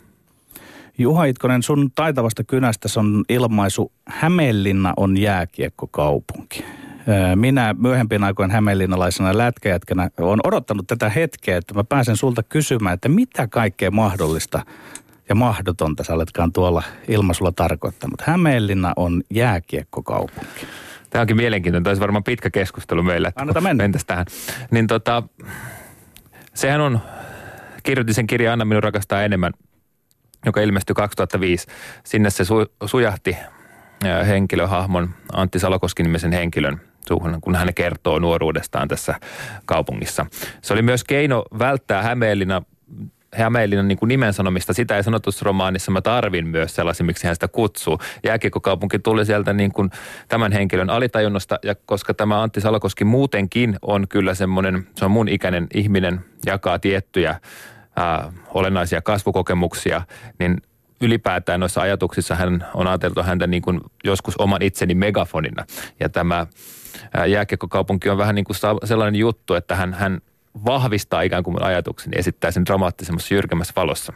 Juha Itkonen, sun taitavasta kynästä on ilmaisu Hämeenlinna on jääkiekkokaupunki. Minä myöhempien aikojen hämeenlinnalaisena lätkäjätkänä olen odottanut tätä hetkeä, että mä pääsen sulta kysymään, että mitä kaikkea mahdollista ja mahdotonta sä oletkaan tuolla ilmaisulla tarkoittanut. Hämeenlinna on jääkiekkokaupunki. Tämä onkin mielenkiintoinen. Tämä olisi varmaan pitkä keskustelu meillä. Annetaan mennä. Mentäs tähän. Niin tota, sehän on, kirjoitin sen kirjan Anna minun rakastaa enemmän, joka ilmestyi 2005. Sinne se su, sujahti ää, henkilöhahmon, Antti Salokoski-nimisen henkilön suuhun, kun hän kertoo nuoruudestaan tässä kaupungissa. Se oli myös keino välttää Hämeenlinna Hämeenlinnan niin nimen sanomista, sitä ei sanottu romaanissa, mä tarvin myös sellaisen, miksi hän sitä kutsuu. Jääkiekkokaupunki tuli sieltä niin kuin tämän henkilön alitajunnasta, ja koska tämä Antti Salokoski muutenkin on kyllä semmoinen, se on mun ikäinen ihminen, jakaa tiettyjä ää, olennaisia kasvukokemuksia, niin ylipäätään noissa ajatuksissa hän on ajateltu häntä niin kuin joskus oman itseni megafonina. Ja tämä ää, jääkiekkokaupunki on vähän niin kuin sellainen juttu, että hän, hän vahvistaa ikään kuin mun ajatuksen ja esittää sen dramaattisemmassa jyrkemmässä valossa.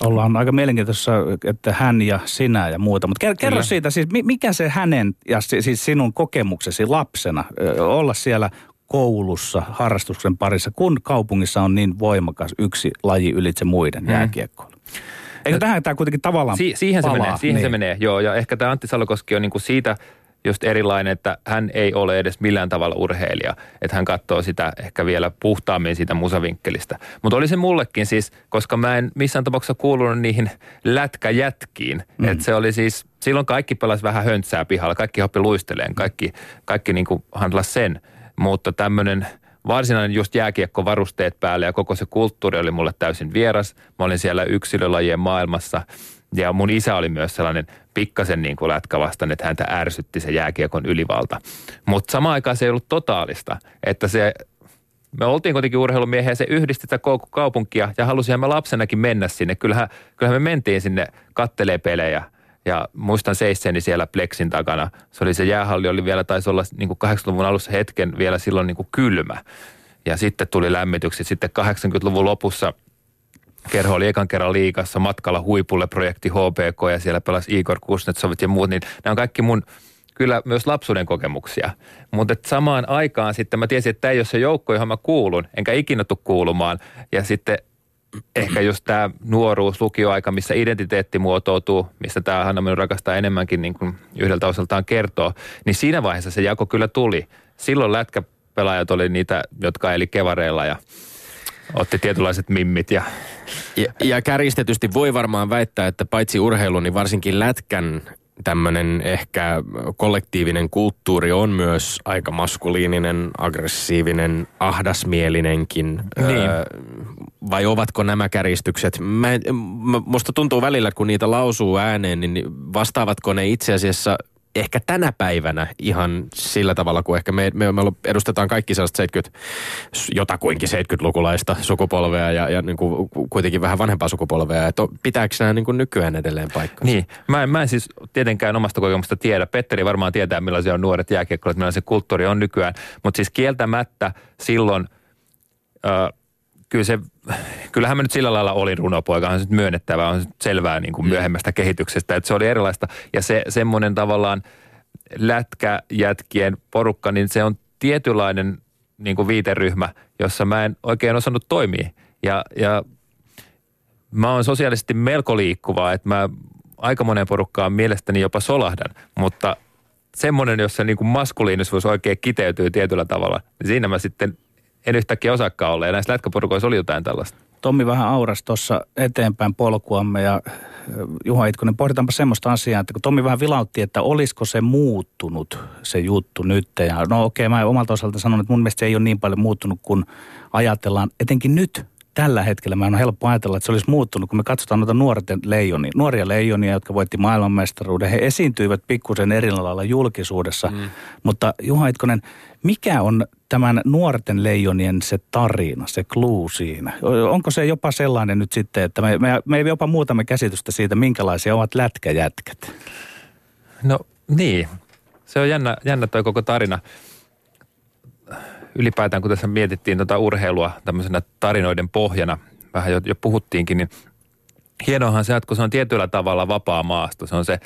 Ollaan aika mielenkiintoista, että hän ja sinä ja muuta. Mutta kerro Kyllä. siitä, siis mi- mikä se hänen ja si- siis sinun kokemuksesi lapsena olla siellä koulussa harrastuksen parissa, kun kaupungissa on niin voimakas yksi laji ylitse muiden mm. jääkiekkoilla? Eikö tähän tämä kuitenkin tavallaan Si- siihen se palaa? menee, siihen niin. se menee, joo. Ja ehkä tämä Antti Salokoski on niinku siitä just erilainen, että hän ei ole edes millään tavalla urheilija. Että hän katsoo sitä ehkä vielä puhtaammin siitä musavinkkelistä. Mutta oli se mullekin siis, koska mä en missään tapauksessa kuulunut niihin lätkäjätkiin. Mm. Että se oli siis, silloin kaikki pelasi vähän höntsää pihalla, kaikki hoppi luisteleen, kaikki, kaikki niinku handlas sen. Mutta tämmöinen varsinainen just jääkiekkovarusteet päälle ja koko se kulttuuri oli mulle täysin vieras. Mä olin siellä yksilölajien maailmassa ja mun isä oli myös sellainen pikkasen niin kuin lätkävastaan, että häntä ärsytti se jääkiekon ylivalta. Mutta samaan aikaan se ei ollut totaalista, että se me oltiin kuitenkin urheilumiehiä se yhdisti koko kaupunkia ja halusin mä lapsenakin mennä sinne. Kyllähän, kyllähän me mentiin sinne kattelee pelejä ja muistan seisseeni siellä Plexin takana. Se oli se jäähalli, oli vielä, taisi olla niin kuin 80-luvun alussa hetken vielä silloin niin kuin kylmä. Ja sitten tuli lämmityksi. Sitten 80-luvun lopussa Kerho oli ekan kerran liikassa matkalla huipulle projekti HPK ja siellä pelasi Igor Kuznetsovit ja muut, niin nämä on kaikki mun kyllä myös lapsuuden kokemuksia. Mutta samaan aikaan sitten mä tiesin, että tämä ei ole se joukko, johon mä kuulun, enkä ikinä tule kuulumaan. Ja sitten ehkä just tämä nuoruus, lukioaika, missä identiteetti muotoutuu, mistä tämä Hanna minun rakastaa enemmänkin niin kuin yhdeltä osaltaan kertoo, niin siinä vaiheessa se jako kyllä tuli. Silloin lätkäpelaajat oli niitä, jotka eli kevareilla ja otti tietynlaiset mimmit ja Ja, ja kärjistetysti voi varmaan väittää, että paitsi urheilu, niin varsinkin lätkän tämmöinen ehkä kollektiivinen kulttuuri on myös aika maskuliininen, aggressiivinen, ahdasmielinenkin. Niin. vai ovatko nämä käristykset? Mä, en- mä, musta tuntuu välillä, kun niitä lausuu ääneen, niin vastaavatko ne itse asiassa ehkä tänä päivänä ihan sillä tavalla, kuin ehkä me, me, me edustetaan kaikki sellaista 70, jotakuinkin 70-lukulaista sukupolvea ja, ja niin kuin kuitenkin vähän vanhempaa sukupolvea. Että pitääkö nämä niin kuin nykyään edelleen paikkansa? Niin, mä en, mä en siis tietenkään omasta kokemusta tiedä. Petteri varmaan tietää, millaisia on nuoret jääkiekkoilijat, millainen se kulttuuri on nykyään. Mutta siis kieltämättä silloin, ö, kyllä se, kyllähän mä nyt sillä lailla olin runopoika, on se myönnettävä, on se selvää niin kuin myöhemmästä kehityksestä, että se oli erilaista. Ja se semmoinen tavallaan lätkäjätkien porukka, niin se on tietynlainen niin kuin viiteryhmä, jossa mä en oikein osannut toimia. Ja, ja mä oon sosiaalisesti melko liikkuvaa, että mä aika moneen porukkaan mielestäni jopa solahdan, mutta semmoinen, jossa niin kuin maskuliinisuus oikein kiteytyy tietyllä tavalla, niin siinä mä sitten en yhtäkkiä osakkaan olla. Ja näissä lätkäporukoissa oli jotain tällaista. Tommi vähän auras tuossa eteenpäin polkuamme ja Juha Itkonen, pohditaanpa semmoista asiaa, että kun Tommi vähän vilautti, että olisiko se muuttunut se juttu nyt. Ja no okei, okay, mä omalta osalta sanon, että mun mielestä se ei ole niin paljon muuttunut, kun ajatellaan, etenkin nyt tällä hetkellä mä on helppo ajatella, että se olisi muuttunut, kun me katsotaan noita nuorten leijonia, nuoria leijonia, jotka voitti maailmanmestaruuden. He esiintyivät pikkusen eri lailla julkisuudessa, mm. mutta Juha Itkonen, mikä on tämän nuorten leijonien se tarina, se clue siinä? Onko se jopa sellainen nyt sitten, että me, me, me jopa muutamme käsitystä siitä, minkälaisia ovat lätkäjätkät? No niin, se on jännä, jännä toi koko tarina ylipäätään, kun tässä mietittiin tuota urheilua tämmöisenä tarinoiden pohjana, vähän jo, jo puhuttiinkin, niin hienoahan se, että kun se on tietyllä tavalla vapaa maasto, se on se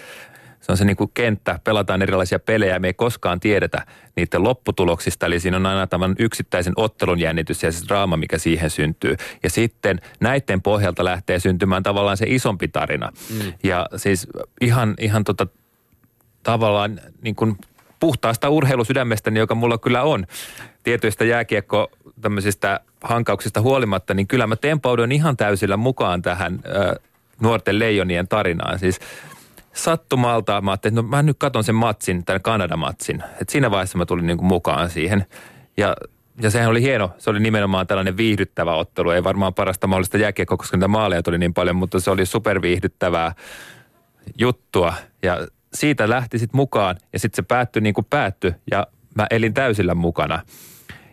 se on se niin kuin kenttä, pelataan erilaisia pelejä me ei koskaan tiedetä niiden lopputuloksista. Eli siinä on aina tämän yksittäisen ottelun jännitys ja se draama, mikä siihen syntyy. Ja sitten näiden pohjalta lähtee syntymään tavallaan se isompi tarina. Mm. Ja siis ihan, ihan tota, tavallaan niin kuin puhtaasta urheilusydämestäni, joka mulla kyllä on, tietyistä jääkiekko tämmöisistä hankauksista huolimatta, niin kyllä mä tempaudun ihan täysillä mukaan tähän ö, nuorten leijonien tarinaan. Siis sattumalta mä ajattelin, että no mä nyt katon sen matsin, tämän Kanada-matsin. Et siinä vaiheessa mä tulin niinku mukaan siihen. Ja, ja sehän oli hieno. Se oli nimenomaan tällainen viihdyttävä ottelu. Ei varmaan parasta mahdollista jääkiekkoa, koska niitä maaleja tuli niin paljon, mutta se oli superviihdyttävää juttua. Ja siitä lähti sitten mukaan ja sitten se päättyi niin kuin päättyi ja mä elin täysillä mukana.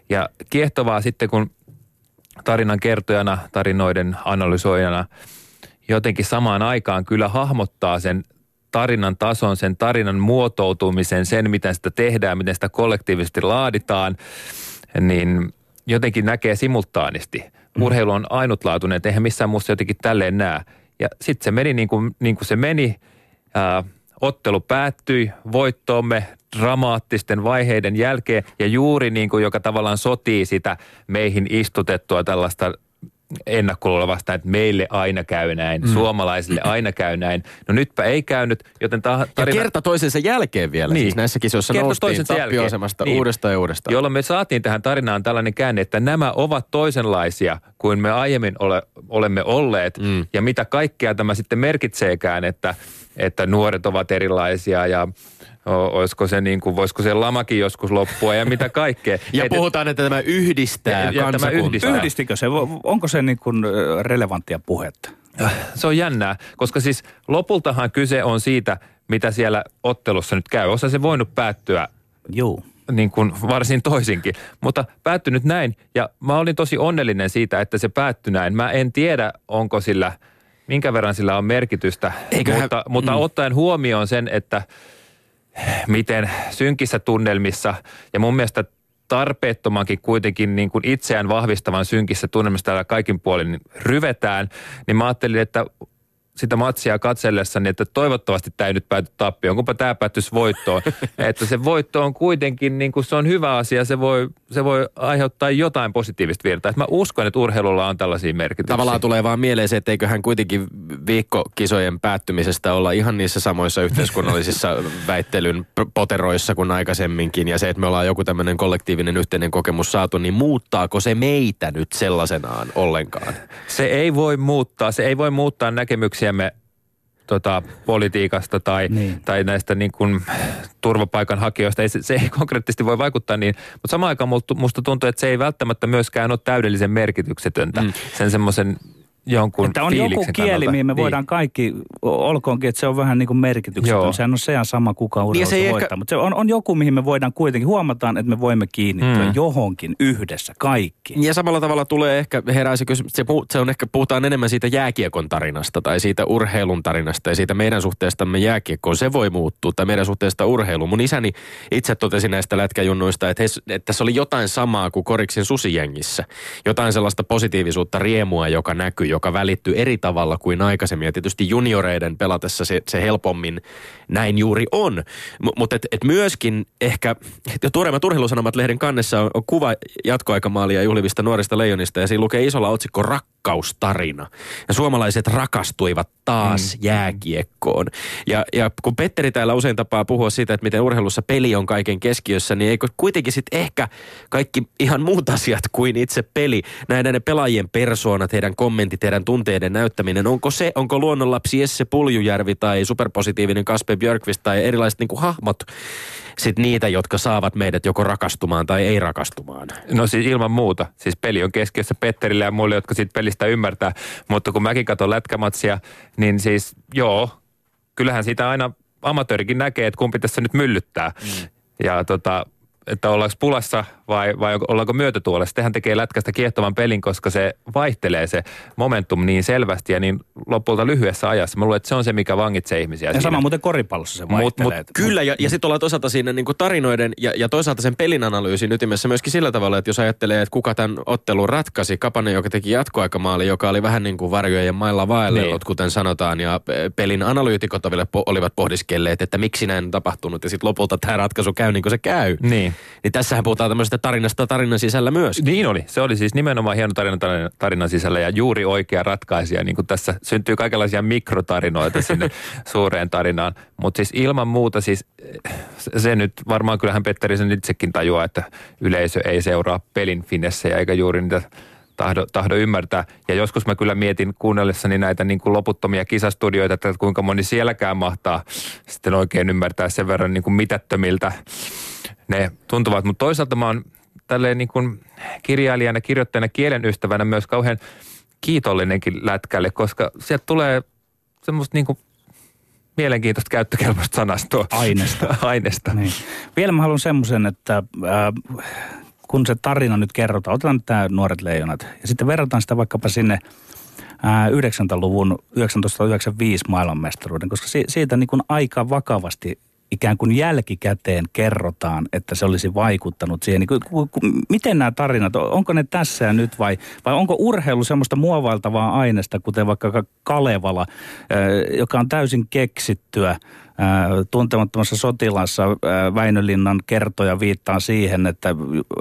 Ja kiehtovaa sitten, kun tarinan kertojana, tarinoiden analysoijana jotenkin samaan aikaan kyllä hahmottaa sen tarinan tason, sen tarinan muotoutumisen, sen miten sitä tehdään, miten sitä kollektiivisesti laaditaan, niin jotenkin näkee simultaanisti. Mm. Urheilu on ainutlaatuinen, että eihän missään muussa jotenkin tälleen näe. Ja sitten se meni niin kuin, niin kuin se meni. Ää, ottelu päättyi voittoomme dramaattisten vaiheiden jälkeen ja juuri niin kuin joka tavallaan sotii sitä meihin istutettua tällaista ennakkoluulla vastaan, että meille aina käy näin, mm. suomalaisille aina käy näin. No nytpä ei käynyt, joten ta- tarina... Ja kerta toisensa jälkeen vielä, niin. siis näissä kisoissa kerta noustiin tappioasemasta niin. uudestaan ja uudestaan. Jolloin me saatiin tähän tarinaan tällainen käänne, että nämä ovat toisenlaisia kuin me aiemmin ole, olemme olleet. Mm. Ja mitä kaikkea tämä sitten merkitseekään, että, että nuoret ovat erilaisia ja olisiko se niin kuin, voisiko se lamakin joskus loppua ja mitä kaikkea. ja Et, puhutaan, että tämä yhdistää ja, ja tämä yhdistää. Yhdistikö se? Onko se niin kuin relevanttia puhetta? Se on jännää, koska siis lopultahan kyse on siitä, mitä siellä ottelussa nyt käy. Osa se voinut päättyä Joo. Niin kuin varsin toisinkin. Mutta päättynyt näin ja mä olin tosi onnellinen siitä, että se päättyi näin. Mä en tiedä, onko sillä, minkä verran sillä on merkitystä. Eiköhän, mutta, mutta mm. ottaen huomioon sen, että – miten synkissä tunnelmissa ja mun mielestä tarpeettomankin kuitenkin niin kuin itseään vahvistavan synkissä tunnelmissa täällä kaikin puolin ryvetään, niin mä ajattelin, että sitä matsia katsellessani, että toivottavasti tämä ei nyt pääty tappioon, kunpa tämä päättyisi voittoon. että se voitto on kuitenkin, niin kuin se on hyvä asia, se voi, se voi aiheuttaa jotain positiivista virtaa. Että mä uskon, että urheilulla on tällaisia merkityksiä. Tavallaan tulee vaan mieleen se, että eiköhän kuitenkin viikkokisojen päättymisestä olla ihan niissä samoissa yhteiskunnallisissa väittelyn poteroissa kuin aikaisemminkin. Ja se, että me ollaan joku tämmöinen kollektiivinen yhteinen kokemus saatu, niin muuttaako se meitä nyt sellaisenaan ollenkaan? Se ei voi muuttaa, se ei voi muuttaa näkemyksiä näkemyksiämme tota, politiikasta tai, niin. tai näistä niin kuin, turvapaikanhakijoista. Ei, se, se ei konkreettisesti voi vaikuttaa niin, mutta samaan aikaan musta tuntuu, että se ei välttämättä myöskään ole täydellisen merkityksetöntä. Mm. Sen semmoisen jonkun Että on joku kieli, kannalta. mihin me niin. voidaan kaikki, olkoonkin, että se on vähän niin kuin merkityksetön. Sehän on sehän sama, kuka urheilussa niin voittaa. Ehkä... Mutta se on, on joku, mihin me voidaan kuitenkin, huomataan, että me voimme kiinnittyä mm. johonkin yhdessä kaikki. Ja samalla tavalla tulee ehkä, herää se kysymys, se, se on ehkä, puhutaan enemmän siitä jääkiekon tarinasta tai siitä urheilun tarinasta ja siitä meidän suhteestamme jääkiekkoon. Se voi muuttua tai meidän suhteesta urheiluun. Mun isäni itse totesi näistä lätkäjunnuista, että, he, että se oli jotain samaa kuin Koriksin susijengissä. Jotain sellaista positiivisuutta, riemua, joka näkyy joka välittyy eri tavalla kuin aikaisemmin. Ja tietysti junioreiden pelatessa se, se helpommin näin juuri on. M- mutta et, et myöskin ehkä, tuoreimmat urheilusanomat lehden kannessa on, on kuva jatkoaikamaalia juhlivista nuorista leijonista ja siinä lukee isolla otsikko rakkaustarina. Ja suomalaiset rakastuivat taas mm. jääkiekkoon. Ja, ja kun Petteri täällä usein tapaa puhua siitä, että miten urheilussa peli on kaiken keskiössä, niin eikö kuitenkin sitten ehkä kaikki ihan muut asiat kuin itse peli, näiden pelaajien persoonat, heidän kommentit, heidän tunteiden näyttäminen, onko se, onko luonnonlapsi Jesse Puljujärvi tai superpositiivinen Kaspe Björkvist tai erilaiset niin kuin hahmot, sit niitä, jotka saavat meidät joko rakastumaan tai ei rakastumaan. No siis ilman muuta. Siis peli on keskiössä Petterille ja muille, jotka siitä pelistä ymmärtää. Mutta kun mäkin katson lätkämatsia, niin siis joo, kyllähän sitä aina amatöörikin näkee, että kumpi tässä nyt myllyttää. Mm. Ja tota, että ollaanko pulassa vai, vai ollaanko myötätuolessa. Tehän tekee lätkästä kiehtovan pelin, koska se vaihtelee se momentum niin selvästi ja niin lopulta lyhyessä ajassa. Mä luulen, että se on se, mikä vangitsee ihmisiä. Ja siinä. sama muuten koripallossa se vaihtelee. Mut, mut, kyllä, ja, ja sitten ollaan toisaalta siinä niin kuin tarinoiden ja, ja toisaalta sen pelin analyysin ytimessä myöskin sillä tavalla, että jos ajattelee, että kuka tämän ottelun ratkaisi, Kapanen, joka teki jatkoaikamaali, joka oli vähän niin kuin varjojen mailla vaellellut, niin. kuten sanotaan, ja pelin analyytikot olivat pohdiskelleet, että miksi näin on tapahtunut, ja sitten lopulta tämä ratkaisu käy niin kuin se käy. Niin. Niin tässähän puhutaan tämmöisestä tarinasta tarinan sisällä myös. Niin oli. Se oli siis nimenomaan hieno tarina tarinan sisällä ja juuri oikea ratkaisija. Niin kuin tässä syntyy kaikenlaisia mikrotarinoita sinne suureen tarinaan. Mutta siis ilman muuta siis se nyt varmaan kyllähän Petteri sen itsekin tajuaa, että yleisö ei seuraa pelin finessejä eikä juuri niitä tahdo, tahdo ymmärtää. Ja joskus mä kyllä mietin kuunnellessani näitä niin kuin loputtomia kisastudioita, että kuinka moni sielläkään mahtaa sitten oikein ymmärtää sen verran niin kuin mitättömiltä ne tuntuvat. Mutta toisaalta mä oon tälleen niin kuin kirjailijana, kirjoittajana, kielen ystävänä myös kauhean kiitollinenkin lätkälle, koska sieltä tulee semmoista niin kuin mielenkiintoista käyttökelpoista sanastoa. Aineesta. Aineesta. Niin. Vielä mä haluan semmoisen, että äh, kun se tarina nyt kerrotaan, otetaan nyt tämä Nuoret leijonat ja sitten verrataan sitä vaikkapa sinne 90-luvun 1995 maailmanmestaruuden, koska siitä niin kuin aika vakavasti ikään kuin jälkikäteen kerrotaan, että se olisi vaikuttanut siihen. Niin, ku, ku, miten nämä tarinat, onko ne tässä ja nyt vai, vai onko urheilu semmoista muovailtavaa aineesta, kuten vaikka Kalevala, joka on täysin keksittyä, tuntemattomassa sotilassa Väinölinnan kertoja viittaa siihen, että,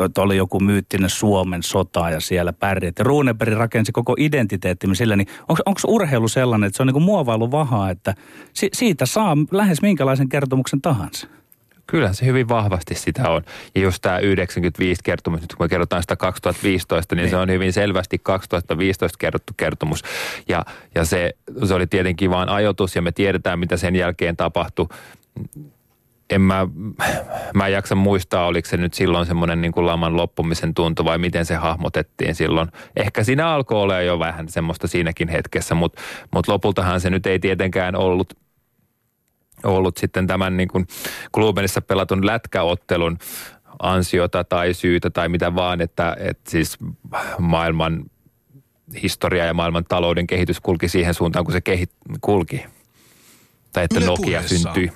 että oli joku myyttinen Suomen sota ja siellä pärjät. Ja Runeberg rakensi koko identiteettimme sillä, niin onko urheilu sellainen, että se on niin muovailu vahaa, että si, siitä saa lähes minkälaisen kertomuksen tahansa? Kyllä se hyvin vahvasti sitä on. Ja just tämä 95 kertomus, nyt kun me kerrotaan sitä 2015, niin, niin. se on hyvin selvästi 2015 kerrottu kertomus. Ja, ja se, se oli tietenkin vain ajoitus ja me tiedetään, mitä sen jälkeen tapahtui. En mä, mä en jaksa muistaa, oliko se nyt silloin semmoinen niin kuin laman loppumisen tuntu vai miten se hahmotettiin silloin. Ehkä siinä alkoi olla jo vähän semmoista siinäkin hetkessä, mutta, mutta lopultahan se nyt ei tietenkään ollut – ollut sitten tämän niin kuin Klubenissa pelatun lätkäottelun ansiota tai syytä tai mitä vaan, että, että siis maailman historia ja maailman talouden kehitys kulki siihen suuntaan, kun se kehit, kulki. Tai että Yle Nokia syntyi.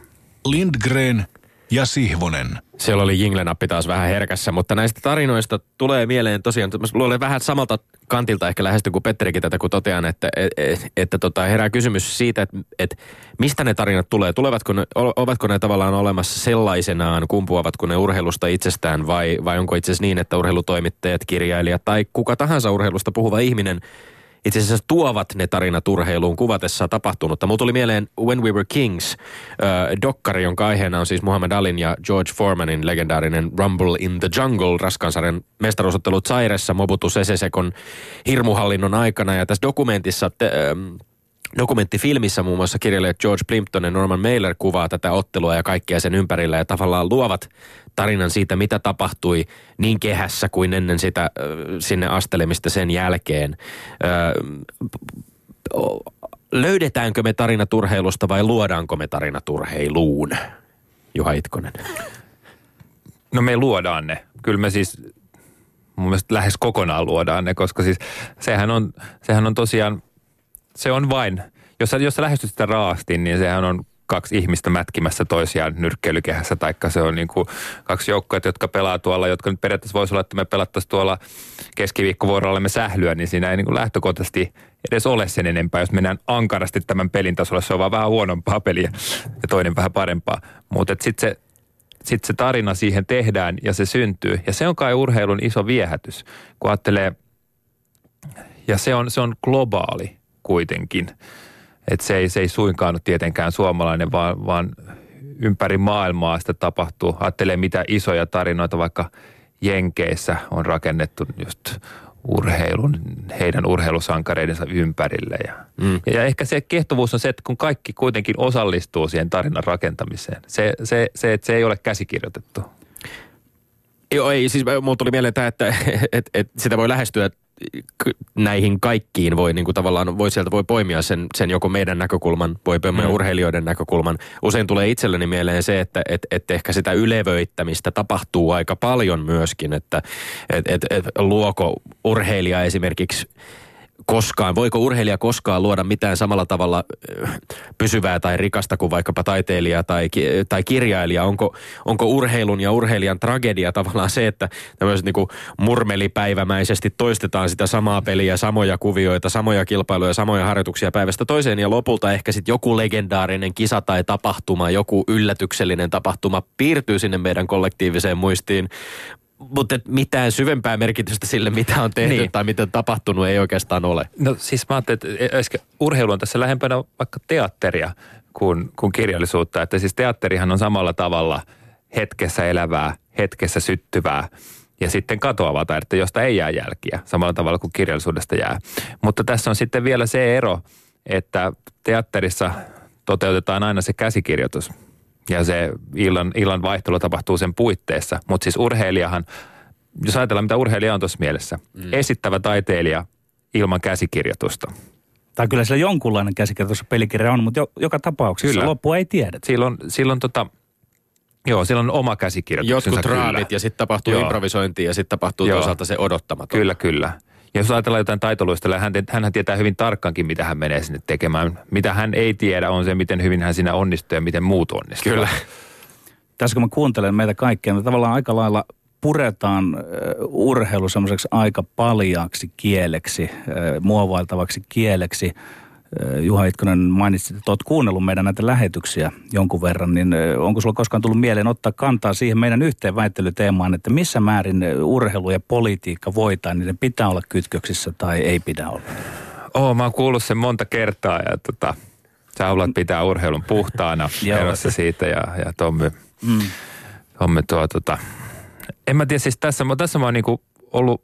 Lindgren ja Sihvonen. Siellä oli jinglenappi taas vähän herkässä, mutta näistä tarinoista tulee mieleen tosiaan, luulen vähän samalta kantilta ehkä lähesty kuin Petterikin tätä, kun totean, että, että, että, että tota, herää kysymys siitä, että, että mistä ne tarinat tulee. Tulevatko ne, ovatko ne tavallaan olemassa sellaisenaan, kumpuavatko ne urheilusta itsestään vai, vai onko itse asiassa niin, että urheilutoimittajat, kirjailijat tai kuka tahansa urheilusta puhuva ihminen – itse asiassa tuovat ne tarinat urheiluun kuvatessa tapahtunutta. Mulla tuli mieleen When We Were Kings, äh, dokkari, jonka aiheena on siis Muhammad Alin ja George Foremanin legendaarinen Rumble in the Jungle, raskansarjan mestaruusottelut Sairessa Mobutu Sesesekon hirmuhallinnon aikana. Ja tässä dokumentissa te, ähm, Dokumenttifilmissä muun muassa kirjailijat George Plimpton ja Norman Mailer kuvaa tätä ottelua ja kaikkea sen ympärillä ja tavallaan luovat tarinan siitä, mitä tapahtui niin kehässä kuin ennen sitä sinne astelemista sen jälkeen. Löydetäänkö me turheilusta vai luodaanko me turheiluun? Juha Itkonen. No me luodaan ne. Kyllä me siis mun mielestä lähes kokonaan luodaan ne, koska siis sehän on, sehän on tosiaan, se on vain, jos sä, jos sä lähestyt sitä raasti, niin sehän on kaksi ihmistä mätkimässä toisiaan nyrkkeilykehässä, taikka se on niin kuin kaksi joukkoa, jotka pelaa tuolla, jotka nyt periaatteessa voisi olla, että me pelattaisiin tuolla keskiviikkovuorollamme sählyä, niin siinä ei niin kuin lähtökohtaisesti edes ole sen enempää, jos mennään ankarasti tämän pelin tasolla. Se on vaan vähän huonompaa peliä ja toinen vähän parempaa. Mutta sitten se, sit se tarina siihen tehdään ja se syntyy. Ja se on kai urheilun iso viehätys, kun ajattelee, ja se on, se on globaali kuitenkin. Että se ei, se ei suinkaan ole tietenkään suomalainen, vaan, vaan ympäri maailmaa sitä tapahtuu. Ajattelee, mitä isoja tarinoita vaikka Jenkeissä on rakennettu just urheilun, heidän urheilusankareidensa ympärille. Ja, mm. ja ehkä se kehtovuus on se, että kun kaikki kuitenkin osallistuu siihen tarinan rakentamiseen. Se, se, se että se ei ole käsikirjoitettu. Joo, ei, siis mulla tuli mieleen tämä, että et, et sitä voi lähestyä näihin kaikkiin voi niin kuin tavallaan, voi sieltä voi poimia sen, sen joko meidän näkökulman, voi poimia mm. urheilijoiden näkökulman. Usein tulee itselleni mieleen se, että et, et ehkä sitä ylevöittämistä tapahtuu aika paljon myöskin, että et, et, et, luoko urheilija esimerkiksi koskaan, voiko urheilija koskaan luoda mitään samalla tavalla pysyvää tai rikasta kuin vaikkapa taiteilija tai, tai kirjailija? Onko, onko urheilun ja urheilijan tragedia tavallaan se, että tämmöiset niin murmelipäivämäisesti toistetaan sitä samaa peliä, samoja kuvioita, samoja kilpailuja, samoja harjoituksia päivästä toiseen ja lopulta ehkä sitten joku legendaarinen kisa tai tapahtuma, joku yllätyksellinen tapahtuma piirtyy sinne meidän kollektiiviseen muistiin, mutta mitään syvempää merkitystä sille, mitä on tehty niin. tai mitä on tapahtunut, ei oikeastaan ole. No siis mä ajattelin, että urheilu on tässä lähempänä vaikka teatteria kuin, kuin kirjallisuutta. Että siis teatterihan on samalla tavalla hetkessä elävää, hetkessä syttyvää ja sitten katoavaa taidetta, josta ei jää jälkiä samalla tavalla kuin kirjallisuudesta jää. Mutta tässä on sitten vielä se ero, että teatterissa toteutetaan aina se käsikirjoitus – ja se illan, illan vaihtelu tapahtuu sen puitteissa. Mutta siis urheilijahan, jos ajatellaan mitä urheilija on tuossa mielessä, mm. esittävä taiteilija ilman käsikirjoitusta. Tai kyllä siellä jonkunlainen käsikirjoitus pelikirja on, mutta jo, joka tapauksessa kyllä. loppua ei tiedä. Silloin, silloin tota, Joo, silloin on oma käsikirjoitus. Jotkut raamit ja sitten tapahtuu Joo. improvisointi ja sitten tapahtuu Joo. toisaalta se odottamaton. Kyllä, kyllä. Ja jos ajatellaan jotain taitoluista, hän, hän tietää hyvin tarkkaankin, mitä hän menee sinne tekemään. Mitä hän ei tiedä on se, miten hyvin hän siinä onnistuu ja miten muut onnistuu. Kyllä. Tässä kun mä kuuntelen meitä kaikkia, me tavallaan aika lailla puretaan urheilu semmoiseksi aika paljaaksi kieleksi, muovailtavaksi kieleksi – Juha Itkonen mainitsi, että olet kuunnellut meidän näitä lähetyksiä jonkun verran, niin onko sulla koskaan tullut mieleen ottaa kantaa siihen meidän yhteen väittelyteemaan, että missä määrin urheilu ja politiikka voi tai niiden pitää olla kytköksissä tai ei pidä olla? Oo, mä oon kuullut sen monta kertaa ja tota, sä haluat pitää urheilun puhtaana erossa siitä ja, ja Tommy, mm. Tommy tuo tota, en mä tiedä siis tässä, tässä mä oon niinku ollut,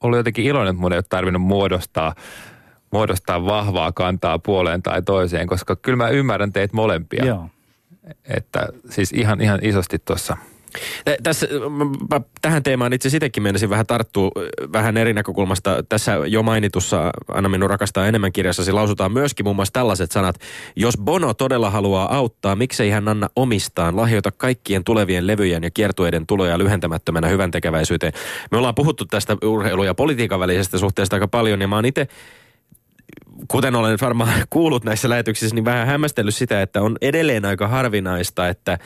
ollut jotenkin iloinen, että mun ei ole tarvinnut muodostaa muodostaa vahvaa kantaa puoleen tai toiseen, koska kyllä mä ymmärrän teitä molempia. Joo. Että siis ihan, ihan isosti tuossa tässä, mä tähän teemaan itse sitäkin menisin vähän tarttua vähän eri näkökulmasta. Tässä jo mainitussa Anna minun rakastaa enemmän kirjassasi lausutaan myöskin muun muassa tällaiset sanat. Jos Bono todella haluaa auttaa, miksei hän anna omistaan, lahjoita kaikkien tulevien levyjen ja kiertueiden tuloja lyhentämättömänä hyvän tekeväisyyteen. Me ollaan puhuttu tästä urheilu- ja politiikan välisestä suhteesta aika paljon ja mä oon itse kuten olen varmaan kuullut näissä lähetyksissä, niin vähän hämmästellyt sitä, että on edelleen aika harvinaista, että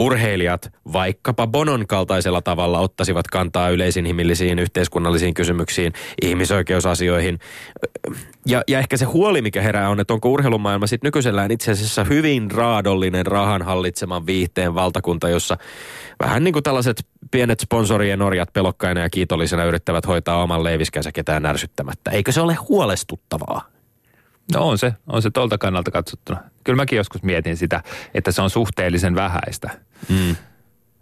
urheilijat vaikkapa Bonon kaltaisella tavalla ottaisivat kantaa yleisinhimillisiin yhteiskunnallisiin kysymyksiin, ihmisoikeusasioihin. Ja, ja ehkä se huoli, mikä herää on, että onko urheilumaailma sitten nykyisellään itse asiassa hyvin raadollinen rahan hallitseman viihteen valtakunta, jossa vähän niin kuin tällaiset pienet sponsorien norjat pelokkaina ja kiitollisena yrittävät hoitaa oman leiviskänsä ketään ärsyttämättä. Eikö se ole huolestuttavaa? No on se, on se tolta kannalta katsottuna. Kyllä mäkin joskus mietin sitä, että se on suhteellisen vähäistä. Mm.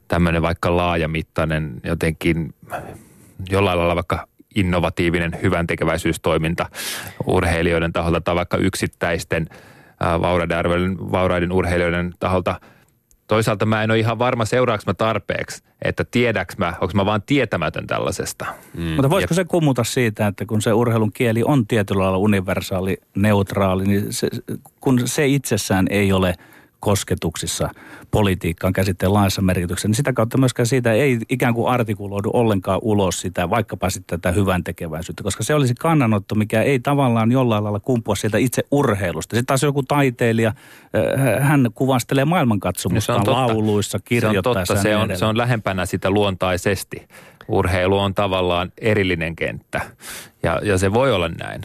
Tämmöinen vaikka laajamittainen jotenkin jollain lailla vaikka innovatiivinen hyvän tekeväisyystoiminta urheilijoiden taholta tai vaikka yksittäisten vauraiden, vauraiden urheilijoiden taholta – toisaalta mä en ole ihan varma, seuraaks mä tarpeeksi, että tiedäks mä, onko mä vaan tietämätön tällaisesta. Mm. Mutta voisiko se kumuta siitä, että kun se urheilun kieli on tietyllä lailla universaali, neutraali, niin se, kun se itsessään ei ole – kosketuksissa politiikkaan käsitteen laajassa merkityksessä, niin sitä kautta myöskään siitä ei ikään kuin artikuloidu ollenkaan ulos sitä, vaikkapa sitten tätä hyvän tekeväisyyttä, koska se olisi kannanotto, mikä ei tavallaan jollain lailla kumpua sieltä itse urheilusta. Sitten taas joku taiteilija, äh, hän kuvastelee maailmankatsomusta no lauluissa, kirjoittaessa. Se on, totta, se on, se on lähempänä sitä luontaisesti. Urheilu on tavallaan erillinen kenttä ja, ja se voi olla näin.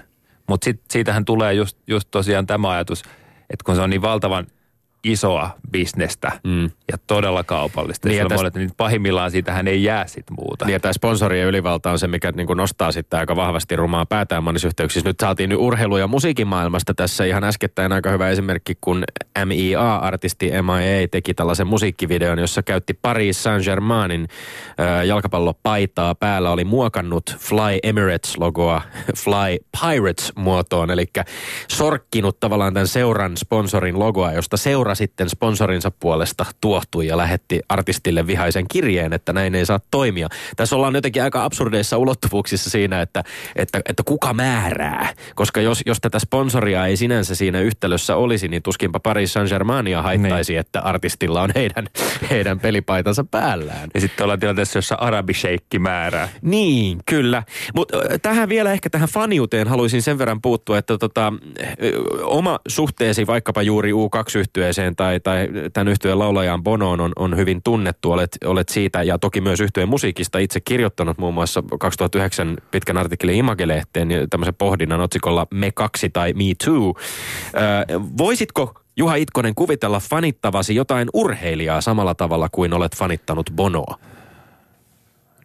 Mutta siitähän tulee just, just tosiaan tämä ajatus, että kun se on niin valtavan isoa bisnestä mm. ja todella kaupallista. Niin, ja tästä... monet, niin pahimmillaan siitähän ei jää sit muuta. Niin ja tämä sponsorien ylivalta on se, mikä niin kuin nostaa sitten aika vahvasti rumaa päätään monissa yhteyksissä. Nyt saatiin nyt urheilu- ja musiikin maailmasta tässä ihan äskettäin aika hyvä esimerkki, kun MIA-artisti MIA teki tällaisen musiikkivideon, jossa käytti Paris Saint-Germainin äh, jalkapallopaitaa. Päällä oli muokannut Fly Emirates-logoa Fly Pirates-muotoon, eli sorkkinut tavallaan tämän seuran sponsorin logoa, josta seura seura sitten sponsorinsa puolesta tuohtui ja lähetti artistille vihaisen kirjeen, että näin ei saa toimia. Tässä ollaan jotenkin aika absurdeissa ulottuvuuksissa siinä, että, että, että kuka määrää. Koska jos, jos tätä sponsoria ei sinänsä siinä yhtälössä olisi, niin tuskinpa Paris Saint-Germainia haittaisi, niin. että artistilla on heidän, heidän pelipaitansa päällään. Ja sitten ollaan tilanteessa, jossa arabisheikki määrää. Niin, kyllä. Mutta tähän vielä ehkä tähän faniuteen haluaisin sen verran puuttua, että tota, oma suhteesi vaikkapa juuri U2-yhtyeeseen yhtyeeseen tai, tai tämän yhtyeen laulajan Bonoon on, on hyvin tunnettu. Olet, olet siitä ja toki myös yhtyeen musiikista itse kirjoittanut muun muassa 2009 pitkän artikkelin Imagelehteen tämmöisen pohdinnan otsikolla Me kaksi tai Me Too. Ö, voisitko Juha Itkonen kuvitella fanittavasi jotain urheilijaa samalla tavalla kuin olet fanittanut Bonoa?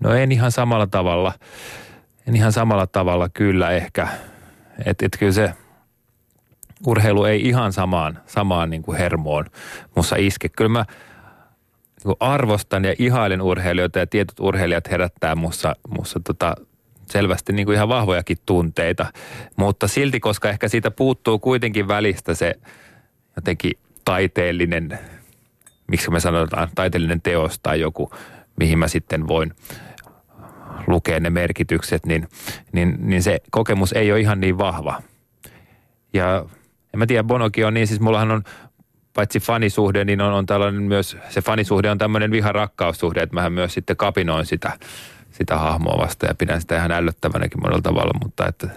No en ihan samalla tavalla. En ihan samalla tavalla kyllä ehkä. Että et kyllä se urheilu ei ihan samaan, samaan niin kuin hermoon mussa iske. Kyllä mä niin arvostan ja ihailen urheilijoita ja tietyt urheilijat herättää mussa, mussa tota, selvästi niin kuin ihan vahvojakin tunteita. Mutta silti, koska ehkä siitä puuttuu kuitenkin välistä se jotenkin taiteellinen, miksi me sanotaan, taiteellinen teos tai joku, mihin mä sitten voin lukea ne merkitykset, niin, niin, niin se kokemus ei ole ihan niin vahva. Ja en mä tiedä, Bonokin on niin, siis mullahan on paitsi fanisuhde, niin on, on tällainen myös, se fanisuhde on tämmöinen viha-rakkaussuhde, että mähän myös sitten kapinoin sitä sitä hahmoa vasta ja pidän sitä ihan ällöttävänäkin monella tavalla, mutta että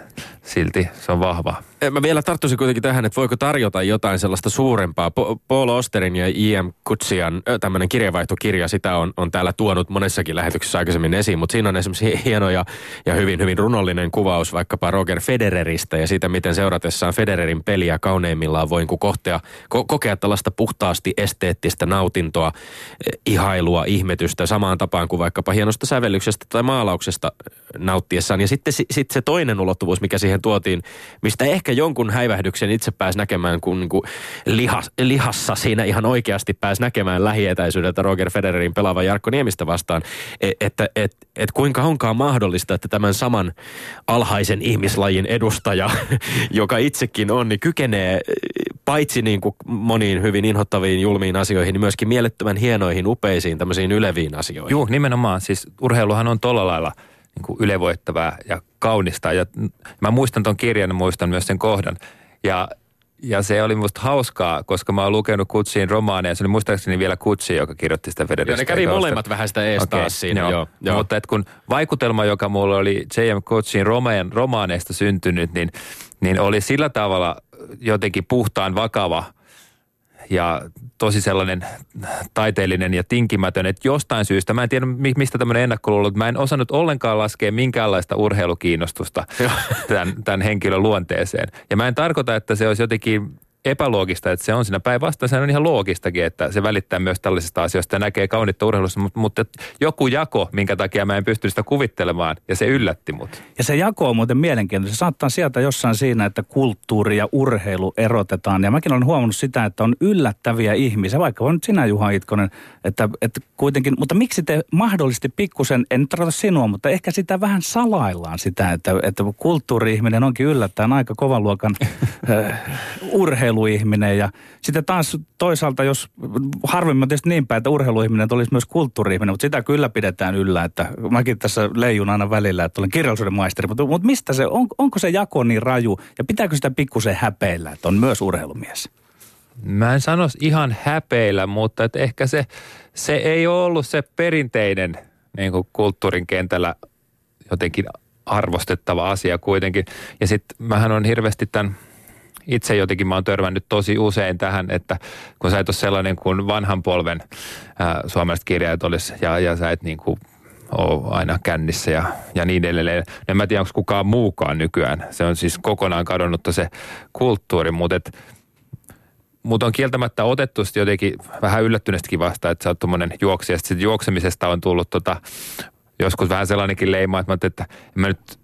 silti se on vahva. Mä vielä tarttuisin kuitenkin tähän, että voiko tarjota jotain sellaista suurempaa. Paul Osterin ja I.M. Kutsian tämmöinen kirjavaihtokirja, sitä on, on täällä tuonut monessakin lähetyksessä aikaisemmin esiin, mutta siinä on esimerkiksi hieno ja, ja hyvin, hyvin runollinen kuvaus vaikkapa Roger Federeristä ja siitä, miten seuratessaan Federerin peliä kauneimmillaan voin kokea, ko, kokea tällaista puhtaasti esteettistä nautintoa, ihailua, ihmetystä samaan tapaan kuin vaikkapa hienosta sävellyksestä tai maalauksesta nauttiessaan. Ja sitten sit se toinen ulottuvuus, mikä siihen tuotiin, mistä ehkä jonkun häivähdyksen itse pääsi näkemään, kun niin kuin lihas, lihassa siinä ihan oikeasti pääsi näkemään lähietäisyydeltä Roger Federerin pelaava Jarkko Niemistä vastaan, e, että et, et kuinka onkaan mahdollista, että tämän saman alhaisen ihmislajin edustaja, joka itsekin on, niin kykenee paitsi niin kuin moniin hyvin inhottaviin julmiin asioihin, niin myöskin mielettömän hienoihin, upeisiin, tämmöisiin yleviin asioihin. Joo, nimenomaan. Siis urheiluhan on tolla lailla niin kuin ylevoittavaa ja kaunista. Ja mä muistan ton kirjan ja muistan myös sen kohdan. Ja, ja se oli musta hauskaa, koska mä oon lukenut Kutsiin romaaneja. Se oli muistaakseni vielä Kutsi, joka kirjoitti sitä Federista. Joo, ne kävi molemmat vähän sitä ees okay, taas siinä. Joo, joo, joo. Mutta et kun vaikutelma, joka mulla oli J.M. Kutsin romaaneista syntynyt, niin, niin oli sillä tavalla jotenkin puhtaan vakava – ja tosi sellainen taiteellinen ja tinkimätön, että jostain syystä, mä en tiedä mistä tämmöinen ennakkoluulo, mä en osannut ollenkaan laskea minkäänlaista urheilukiinnostusta tämän, tämän henkilön luonteeseen. Ja mä en tarkoita, että se olisi jotenkin epäloogista, että se on siinä päinvastoin. Se on ihan loogistakin, että se välittää myös tällaisista asioista ja näkee kaunita urheilussa, mutta, mutta joku jako, minkä takia mä en pysty sitä kuvittelemaan ja se yllätti mut. Ja se jako on muuten mielenkiintoinen. Se saattaa sieltä jossain siinä, että kulttuuri ja urheilu erotetaan. Ja mäkin olen huomannut sitä, että on yllättäviä ihmisiä, vaikka on nyt sinä Juha Itkonen, että, että kuitenkin, mutta miksi te mahdollisesti pikkusen, en tarkoita sinua, mutta ehkä sitä vähän salaillaan sitä, että, että kulttuuri-ihminen onkin yllättäen aika kovan luokan urheilu urheiluihminen ja sitten taas toisaalta, jos harvemmin tietysti niin päin, että urheiluihminen olisi myös kulttuuriihminen, mutta sitä kyllä pidetään yllä, että mäkin tässä leijun aina välillä, että olen kirjallisuuden maisteri, mutta, mutta mistä se, on, onko se jako niin raju ja pitääkö sitä pikkusen häpeillä, että on myös urheilumies? Mä en sano ihan häpeillä, mutta että ehkä se, se ei ole ollut se perinteinen niin kuin kulttuurin kentällä jotenkin arvostettava asia kuitenkin. Ja sitten mähän on hirveästi tämän itse jotenkin mä oon törmännyt tosi usein tähän, että kun sä et ole sellainen kuin vanhan polven ää, suomalaiset kirjailijat olisi ja, ja sä et niin kuin ole aina kännissä ja, ja niin edelleen. En mä tiedä, onko kukaan muukaan nykyään. Se on siis kokonaan kadonnut se kulttuuri, mutta et, mutta on kieltämättä otettu sitten jotenkin vähän yllättyneestikin vasta, että sä oot tuommoinen juoksija. Sitten juoksemisesta on tullut tota, joskus vähän sellainenkin leima, että mä että en mä nyt,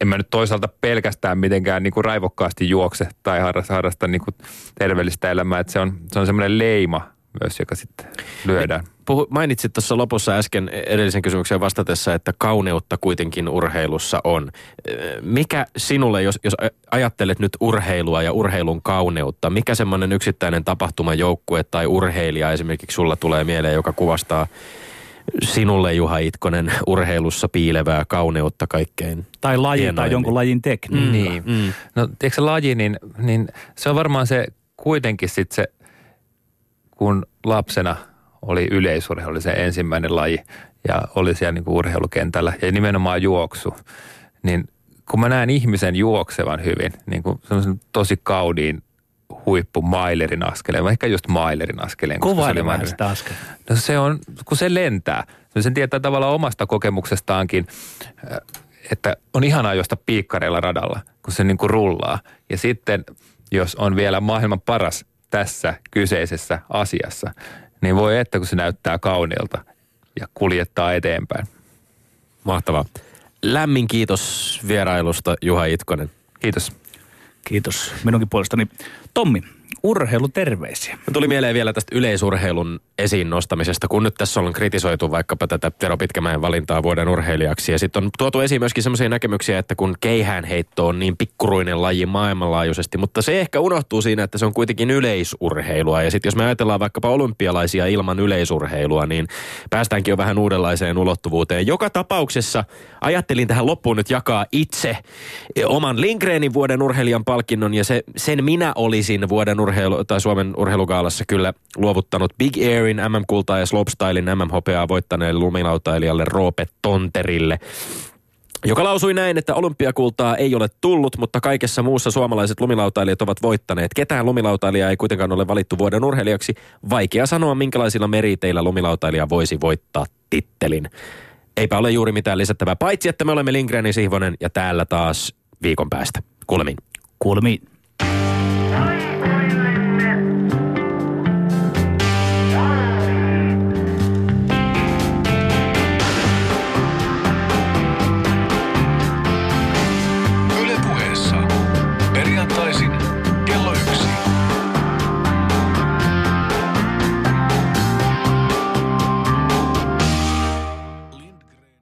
en mä nyt toisaalta pelkästään mitenkään niin kuin raivokkaasti juokse tai harrasta, harrasta niin kuin terveellistä elämää. Että se on, se on semmoinen leima myös, joka sitten lyödään. Puhu, mainitsit tuossa lopussa äsken edellisen kysymyksen vastatessa, että kauneutta kuitenkin urheilussa on. Mikä sinulle, jos, jos ajattelet nyt urheilua ja urheilun kauneutta, mikä semmoinen yksittäinen tapahtuma, joukkue tai urheilija esimerkiksi sulla tulee mieleen, joka kuvastaa sinulle Juha Itkonen urheilussa piilevää kauneutta kaikkein Tai laji tai jonkun lajin tekniikka. Mm, niin. Mm. No tiedätkö se laji, niin, niin se on varmaan se kuitenkin sitten se, kun lapsena – oli yleisurheilu, oli se ensimmäinen laji ja oli siellä niin kuin urheilukentällä ja nimenomaan juoksu. Niin kun mä näen ihmisen juoksevan hyvin, niin kuin tosi kaudiin huippu mailerin askeleen, ehkä just mailerin askeleen. Kuvaile vähän sitä askeleen. No se on, kun se lentää. No sen tietää tavallaan omasta kokemuksestaankin, äh, että on ihanaa josta piikkareilla radalla, kun se niin kuin rullaa. Ja sitten, jos on vielä maailman paras tässä kyseisessä asiassa, niin voi että kun se näyttää kauniilta ja kuljettaa eteenpäin. Mahtavaa. Lämmin kiitos vierailusta Juha Itkonen. Kiitos. Kiitos minunkin puolestani. Tommi, urheiluterveisiä. Tuli mieleen vielä tästä yleisurheilun esiin nostamisesta, kun nyt tässä on kritisoitu vaikkapa tätä Tero Pitkämäen valintaa vuoden urheilijaksi. Ja sitten on tuotu esiin myöskin sellaisia näkemyksiä, että kun keihäänheitto on niin pikkuruinen laji maailmanlaajuisesti, mutta se ehkä unohtuu siinä, että se on kuitenkin yleisurheilua. Ja sitten jos me ajatellaan vaikkapa olympialaisia ilman yleisurheilua, niin päästäänkin jo vähän uudenlaiseen ulottuvuuteen. Joka tapauksessa ajattelin tähän loppuun nyt jakaa itse oman Lindgrenin vuoden urheilijan palkinnon ja se, sen minä olisin vuoden urheilu, tai Suomen urheilugaalassa kyllä luovuttanut Big Airin MM-kultaa ja Slopestylein MM-hopeaa voittaneelle lumilautailijalle Roope Tonterille joka lausui näin, että olympiakultaa ei ole tullut, mutta kaikessa muussa suomalaiset lumilautailijat ovat voittaneet. Ketään lumilautailijaa ei kuitenkaan ole valittu vuoden urheilijaksi. Vaikea sanoa, minkälaisilla meriteillä lumilautailija voisi voittaa tittelin. Eipä ole juuri mitään lisättävää, paitsi että me olemme Lindgren ja Sihvonen ja täällä taas viikon päästä. Kuulemiin. Kuulemiin.